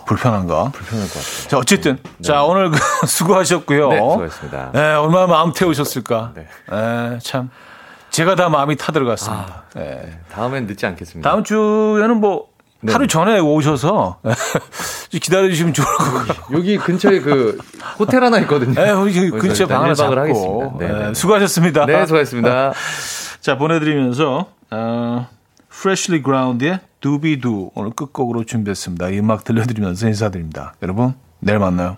Speaker 1: 불편한가?
Speaker 2: 불편할 것 같아요.
Speaker 1: 자, 어쨌든 자 오늘 그 [LAUGHS] 수고하셨고요.
Speaker 2: 네, 수고하셨습니다.
Speaker 1: 네, 얼마나 마음 태우셨을까?
Speaker 2: 네.
Speaker 1: 네, 참 제가 다 마음이 타들어갔습니다. 네.
Speaker 2: 다음엔 늦지 않겠습니다.
Speaker 1: 다음 주에는 뭐
Speaker 2: 네.
Speaker 1: 하루 전에 오셔서 좀 [LAUGHS] 기다려 주시면 좋을 것 같고.
Speaker 2: 여기 근처에 그 호텔 하나 있거든요.
Speaker 1: 네, 우리 그
Speaker 2: 거기서
Speaker 1: 근처 방 하나 잡고.
Speaker 2: 하겠습니다. 네,
Speaker 1: 네,
Speaker 2: 네.
Speaker 1: 수고하셨습니다.
Speaker 2: 네, 수고하셨습니다.
Speaker 1: 자, 보내드리면서, 어, Freshly Ground의 두비두 오늘 끝곡으로 준비했습니다. 이 음악 들려드리면서 인사드립니다. 여러분, 내일 만나요.